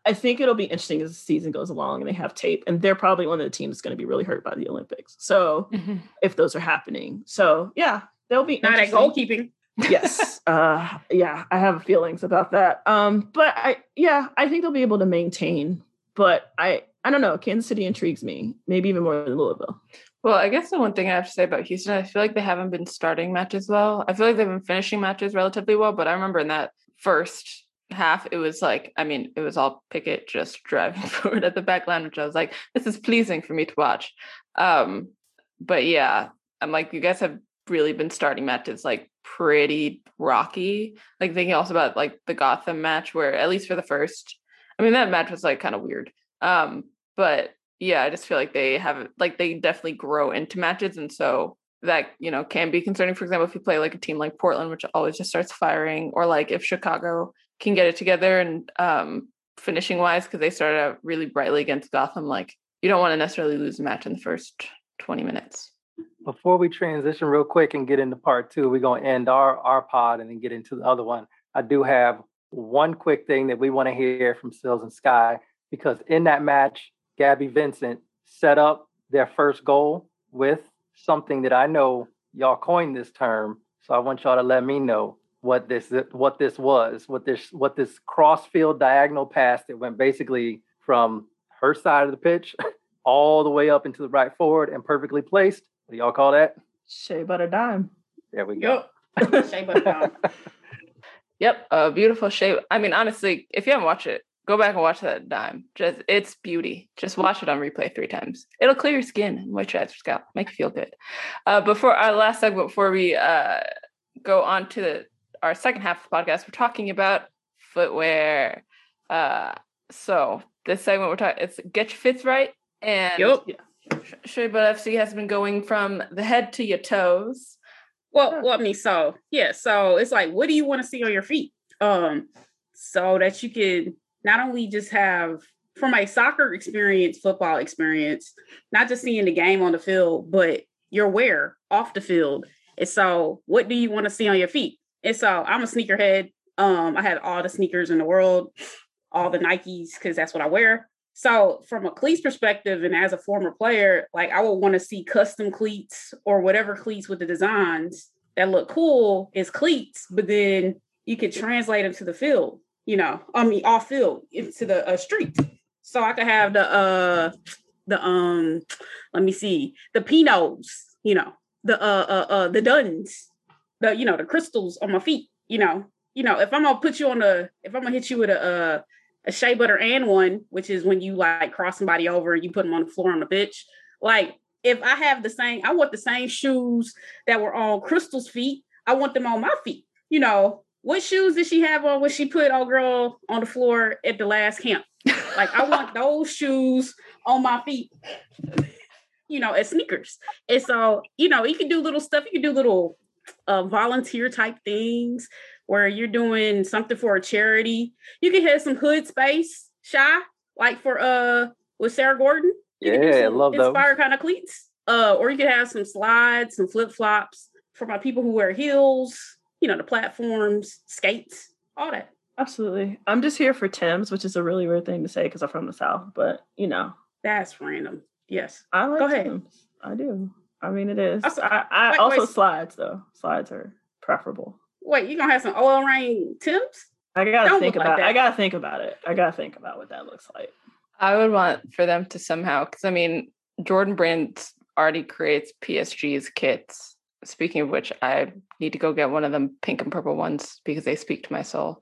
I think it'll be interesting as the season goes along and they have tape, and they're probably one of the teams that's going to be really hurt by the Olympics. So mm-hmm. if those are happening, so yeah, they'll be not at goalkeeping yes. Uh, yeah, I have feelings about that. Um, but I, yeah, I think they'll be able to maintain. But I, I don't know. Kansas City intrigues me, maybe even more than Louisville. Well, I guess the one thing I have to say about Houston, I feel like they haven't been starting matches well. I feel like they've been finishing matches relatively well, but I remember in that first half, it was like, I mean, it was all Pickett just *laughs* driving forward at the back line, which I was like, this is pleasing for me to watch. Um, but yeah, I'm like, you guys have really been starting matches like pretty rocky. Like thinking also about like the Gotham match where at least for the first, I mean that match was like kind of weird. Um, but yeah, I just feel like they have like they definitely grow into matches, and so that you know can be concerning. For example, if you play like a team like Portland, which always just starts firing, or like if Chicago can get it together and um, finishing wise because they started out really brightly against Gotham, like you don't want to necessarily lose a match in the first twenty minutes before we transition real quick and get into part two, we're going to end our, our pod and then get into the other one. I do have one quick thing that we want to hear from Sills and Sky because in that match, Gabby Vincent set up their first goal with something that I know y'all coined this term. So I want y'all to let me know what this what this was, what this what this crossfield diagonal pass that went basically from her side of the pitch *laughs* all the way up into the right forward and perfectly placed. What do y'all call that? Shea butter dime. There we go. Yep. *laughs* Shea butter dime. Yep, a beautiful shape. I mean, honestly, if you haven't watched it, go back and watch that dime. Just it's beauty. Just watch it on replay three times. It'll clear your skin and moisturize your scalp, make you feel good. Uh, before our last segment, before we uh, go on to the, our second half of the podcast, we're talking about footwear. Uh, so this segment we're talking it's get your fits right and Yep. Shea FC has been going from the head to your toes. Well, well, I mean, so yeah, so it's like, what do you want to see on your feet? Um, so that you can not only just have from a soccer experience, football experience, not just seeing the game on the field, but your wear off the field. And so, what do you want to see on your feet? And so, I'm a sneakerhead. Um, I had all the sneakers in the world, all the Nikes, because that's what I wear. So, from a cleats perspective, and as a former player, like I would want to see custom cleats or whatever cleats with the designs that look cool is cleats, but then you could translate them to the field, you know, I mean, off field into the uh, street. So I could have the, uh, the, um, let me see, the Pinots, you know, the, uh, uh, uh, the Duns, the, you know, the crystals on my feet, you know, you know, if I'm gonna put you on a, if I'm gonna hit you with a, uh, a shea butter and one, which is when you like cross somebody over and you put them on the floor on the pitch. Like if I have the same, I want the same shoes that were on Crystal's feet. I want them on my feet. You know, what shoes did she have on when she put old girl on the floor at the last camp? Like I want *laughs* those shoes on my feet. You know, as sneakers. And so, you know, you can do little stuff. You can do little uh, volunteer type things where you're doing something for a charity. You can have some hood space, shy, like for uh with Sarah Gorden. You can do Yeah, some love those. inspired kind of cleats. Uh, or you could have some slides, some flip flops for my people who wear heels. You know, the platforms, skates, all that. Absolutely. I'm just here for Tim's, which is a really weird thing to say because I'm from the South, but you know, That's random. Yes. I like Go ahead. Tim's. I do. I mean, it is. Also- I, I wait, also wait. slides though. Slides are preferable. Wait, you gonna have some oil rain tips? I gotta Don't think look like about. I gotta think about it. I gotta think about what that looks like. I would want for them to somehow, because I mean, Jordan Brand already creates PSG's kits. Speaking of which, I need to go get one of them pink and purple ones because they speak to my soul.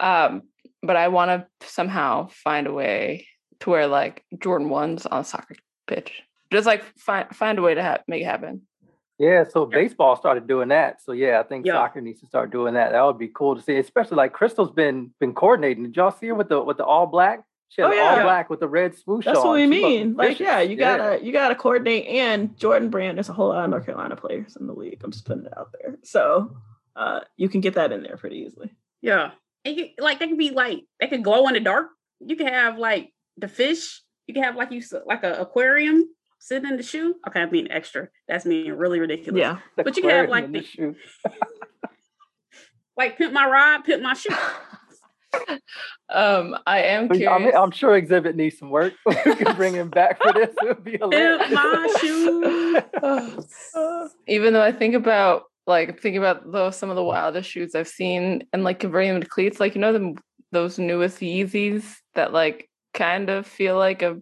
Um, but I want to somehow find a way to wear like Jordan ones on a soccer pitch. Just like find find a way to ha- make it happen. Yeah, so baseball started doing that. So yeah, I think Yeah. soccer needs to start doing that. That would be cool to see, especially like Crystal's been been coordinating. Did y'all see her with the with the all black? She had Oh, yeah. all black with the red swoosh That's on. what we She mean. Like, yeah, you gotta you gotta coordinate. And Jordan Brand, there's a whole lot of North Carolina players in the league. I'm just putting it out there, so uh, you can get that in there pretty easily. Yeah. And you, like they could be like they could glow in the dark. You can have like the fish. You can have like you s- like a aquarium sitting in the shoe. Okay, I'm being extra. That's being really ridiculous. Yeah, but you can have, like, in the the- shoe. *laughs* Like pimp my ride, pimp my shoe. *laughs* Um, I am I'm. I'm sure Xzibit needs some work. *laughs* we can bring him back for this. It would be hilarious. Pimp my shoe. Even though I think about like thinking about those some of the wildest shoes I've seen and like converting them to cleats, like you know them those newest Yeezys that like kind of feel like a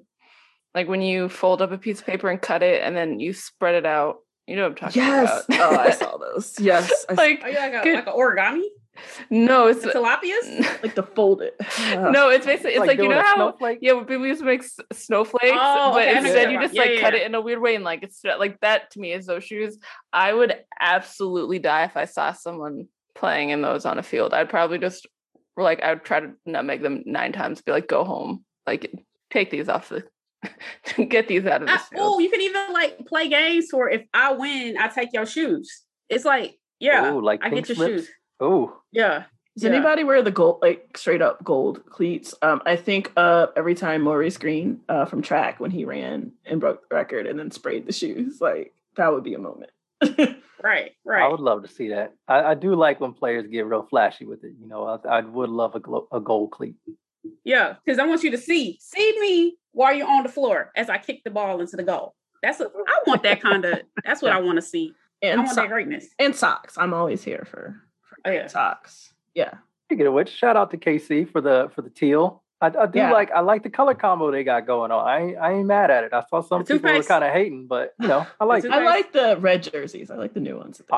like when you fold up a piece of paper and cut it and then you spread it out. You know what I'm talking yes. about. Yes. oh, I *laughs* saw those. Yes, I, like like Are you like a like an origami? no, it's Tilapias? *laughs* like to the folded. *laughs* no, it's basically it's like, you know how snowflake? yeah, when people used to make s- snowflakes, Oh, but okay, I know what instead you're you talking just about. like Yeah, cut yeah. it in a weird way and like it's like that to me is those shoes. I would absolutely die if I saw someone playing in those on a field. I'd probably just like I would try to nutmeg them nine times, be like, go home, like take these off the, *laughs* get these out of I, this oh, you can even like play games for if I win, I take your shoes. It's like, yeah, Ooh, like I get your slips? shoes. Oh, Yeah. Does Yeah. anybody wear the gold, like straight up gold cleats? Um, I think uh, every time Maurice Greene uh, from track when he ran and broke the record and then sprayed the shoes, like that would be a moment. Right. *laughs* Right. I would love to see that. I, I do like when players get real flashy with it. You know, I, I would love a, glo- a gold cleat. Yeah. Because I want you to see, see me while you're on the floor as I kick the ball into the goal. That's a, I want that kind of. That's what I want to see. I And want so- that greatness. and socks. I'm always here for for Oh, yeah. socks. Yeah. Speaking of which, shout out to KC for the for the teal. I, I do Yeah. like I like the color combo they got going on. I I ain't mad at it. I saw some people were kind of hating, but you know I like it. I like the red jerseys. I like the new ones. that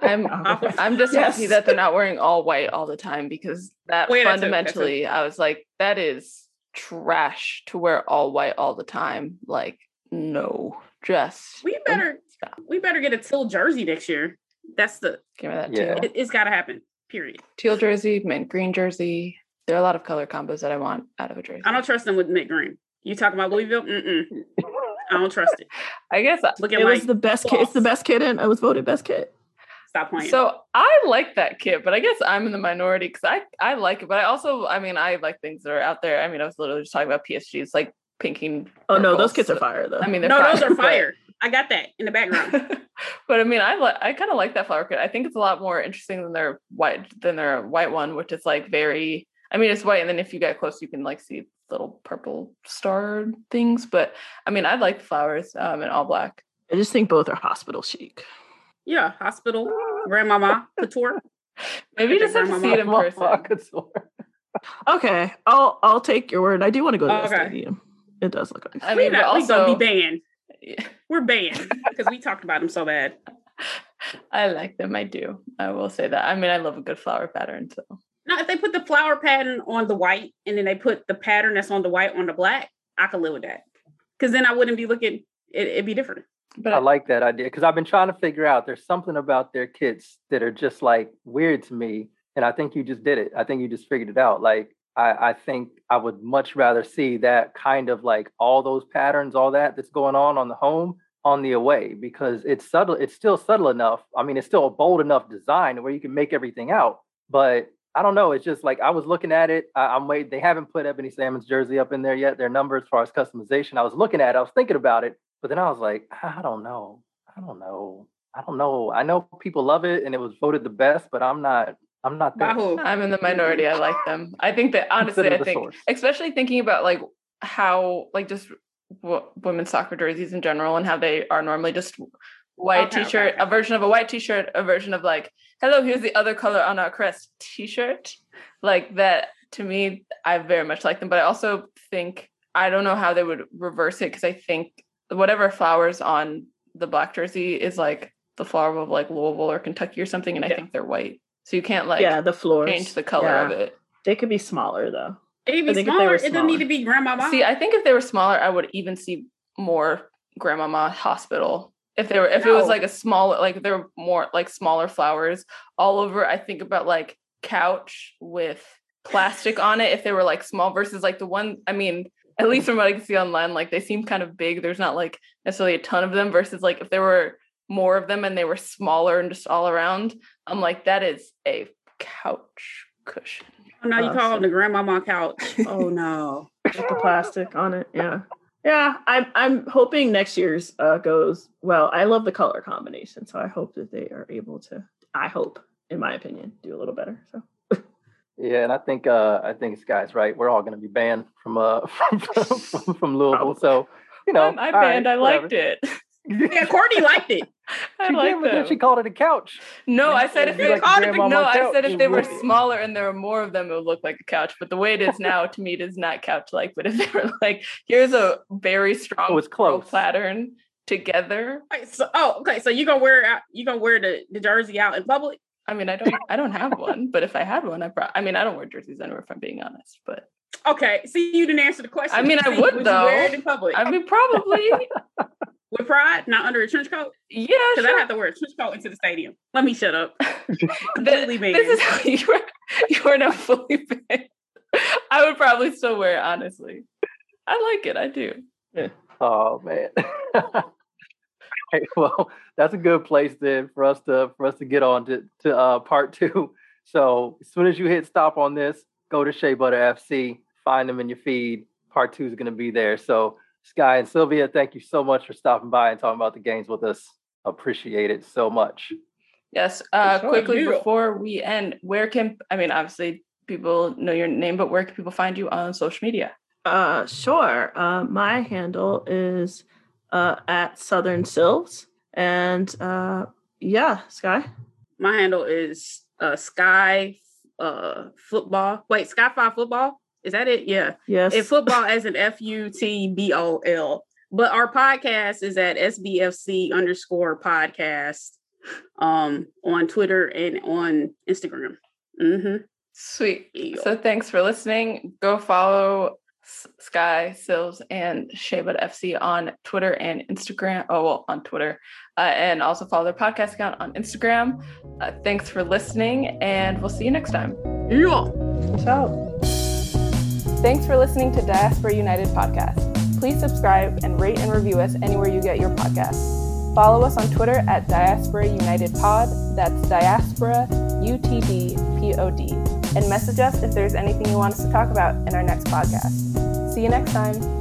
they Aqua put out. Fresh. I'm *laughs* *laughs* I'm just happy that they're not wearing all white all the time because that Wait, that's a- that's a- fundamentally, I was like, that is trash to wear all white all the time. Like, no, just We better stop. we better get a teal jersey next year. That's the Give me that Yeah. teal. it, it's got to happen. Period. teal jersey, mint green jersey. There are a lot of color combos that I want out of a jersey. I don't trust them with mint green. You talking about Louisville? Mm-mm. *laughs* I don't trust it. I guess uh, I- Looking It was the best kit. It's the best kit in. I was voted best kit. Stop playing. so. I like that kit, but I guess I'm in the minority because I I like it. But I also, I mean, I like things that are out there. I mean, I was literally just talking about PSG's like pinking. Oh no, those kits are fire though. I mean, they're no, those fire, are *laughs* but- fire. I got that in the background. *laughs* but I mean, I like I kind of like that flower kit. I think it's a lot more interesting than their white than their white one, which is like very. I mean, it's white, and then if you get close, you can like see little purple star things. But I mean, I like flowers um, in all black. I just think both are hospital chic. Yeah, hospital, grandmama, *laughs* couture. Maybe you just have to Grandma see it in person. Couture. *laughs* Okay, I'll I'll take your word. I do want to go to the Okay. stadium. It does look nice. I we mean, but not, also gonna be banned. We're banned *laughs* because we talked about them so bad. I like them. I do. I will say that. I mean, I love a good flower pattern. So Now, if they put the flower pattern on the white and then they put the pattern that's on the white on the black, I could live with that. Because then I wouldn't be looking. It, it'd be different. But I like that idea because I've been trying to figure out. There's something about their kits that are just like weird to me, and I think you just did it. I think you just figured it out. Like I, I think I would much rather see that kind of like all those patterns, all that that's going on on the home on the away because it's subtle. It's still subtle enough. I mean, it's still a bold enough design where you can make everything out. But I don't know. It's just like I was looking at it. I, I'm waiting. They haven't put Ebony Salmon's jersey up in there yet. Their number as far as customization. I was looking at. it. I was thinking about it. But then I was like, I don't know. I don't know. I don't know. I know people love it and it was voted the best, but I'm not I'm not there. who? I'm in the minority. I like them. I think that *laughs* honestly, I think, source. especially thinking about like how like just w- women's soccer jerseys in general and how they are normally just white Okay, okay, t-shirt, okay. a version of a white t-shirt, a version of like, hello, here's the other color on our crest t-shirt. Like that to me, I very much like them. But I also think I don't know how they would reverse it because I think whatever flowers on the black jersey is like the flower of like Louisville or Kentucky or something, and I think they're white. So you can't like yeah, the floors. change the color Yeah. of it. They could be smaller though. It'd I be think if smaller. It doesn't need to be grandmama. See, I think if they were smaller, I would even see more grandmama hospital. If they were, if it was like a smaller, like if there were more like smaller flowers all over. I think about like couch with plastic on it. If they were like small versus like the one, I mean, at least from what I can see online, like they seem kind of big. There's not like necessarily a ton of them versus like if there were more of them and they were smaller and just all around. I'm like, that is a couch cushion. Oh, now you call so- them the grandmama couch. *laughs* Oh no. with the plastic on it. Yeah. Yeah, I'm I'm hoping next year's uh, goes well. I love the color combination, so I hope that they are able to. I hope, in my opinion, do a little better. So Yeah, and I think uh I think Sky's right. We're all gonna be banned from uh *laughs* from from, from Louisville. So you know, I all right, banned. I whatever. liked it. *laughs* *laughs* Yeah, Courtney liked it. I She did, liked but she called it a couch. No, I said if they like called it, no, I said if they were smaller and there were more of them, it would look like a couch. But the way it is now, to me, it is not couch like. But if they were like, here's a very strong Oh, it's close. pattern together. Wait, so, oh, okay. So you gonna wear out? You gonna wear the, the jersey out in public? I mean, I don't, I don't have one, but if I had one, I probably, I mean, I don't wear jerseys anywhere, if I'm being honest. But Okay. See, you didn't answer the question. I mean, I See, would, you wear it in public I mean, probably, *laughs* with pride, not under a trench coat. yeah. Because Sure. I have to wear a trench coat into the stadium. Let me shut up. *laughs* Th- Completely banned. this is how you are, you are not fully banned. I would probably still wear it, honestly. I like it. I do. *laughs* Oh man. Okay, *laughs* well, that's a good place then for us to for us to get on to, to uh part two. *laughs* So as soon as you hit stop on this, go to Shea Butter FC, find them in your feed. Part two is gonna be there. So Sky and Sylvia, thank you so much for stopping by and talking about the games with us. Appreciate it so much. Yes. Uh, sure, quickly you. before we end, where can I mean, obviously people know your name, but where can people find you on social media? Uh, sure. Uh, my handle is uh, at Southern Sylves. And uh, yeah, Sky. My handle is uh, Sky uh, Football. Wait, Sky Five Football. Is that it? Yeah. Yes. And football as an F U T B O L. But our podcast is at SBFC underscore podcast um, on Twitter and on Instagram. Mm-hmm. Sweet. So thanks for listening. Go follow S- Sky Sills and Shea FC on Twitter and Instagram. Oh, well, on Twitter. Uh, and also follow their podcast account on Instagram. Uh, thanks for listening, and we'll see you next time. Yeah. Ciao. Thanks for listening to Diaspora United podcast. Please subscribe and rate and review us anywhere you get your podcast. Follow us on Twitter at Diaspora United Pod. That's Diaspora U T D P O D. And message us if there's anything you want us to talk about in our next podcast. See you next time.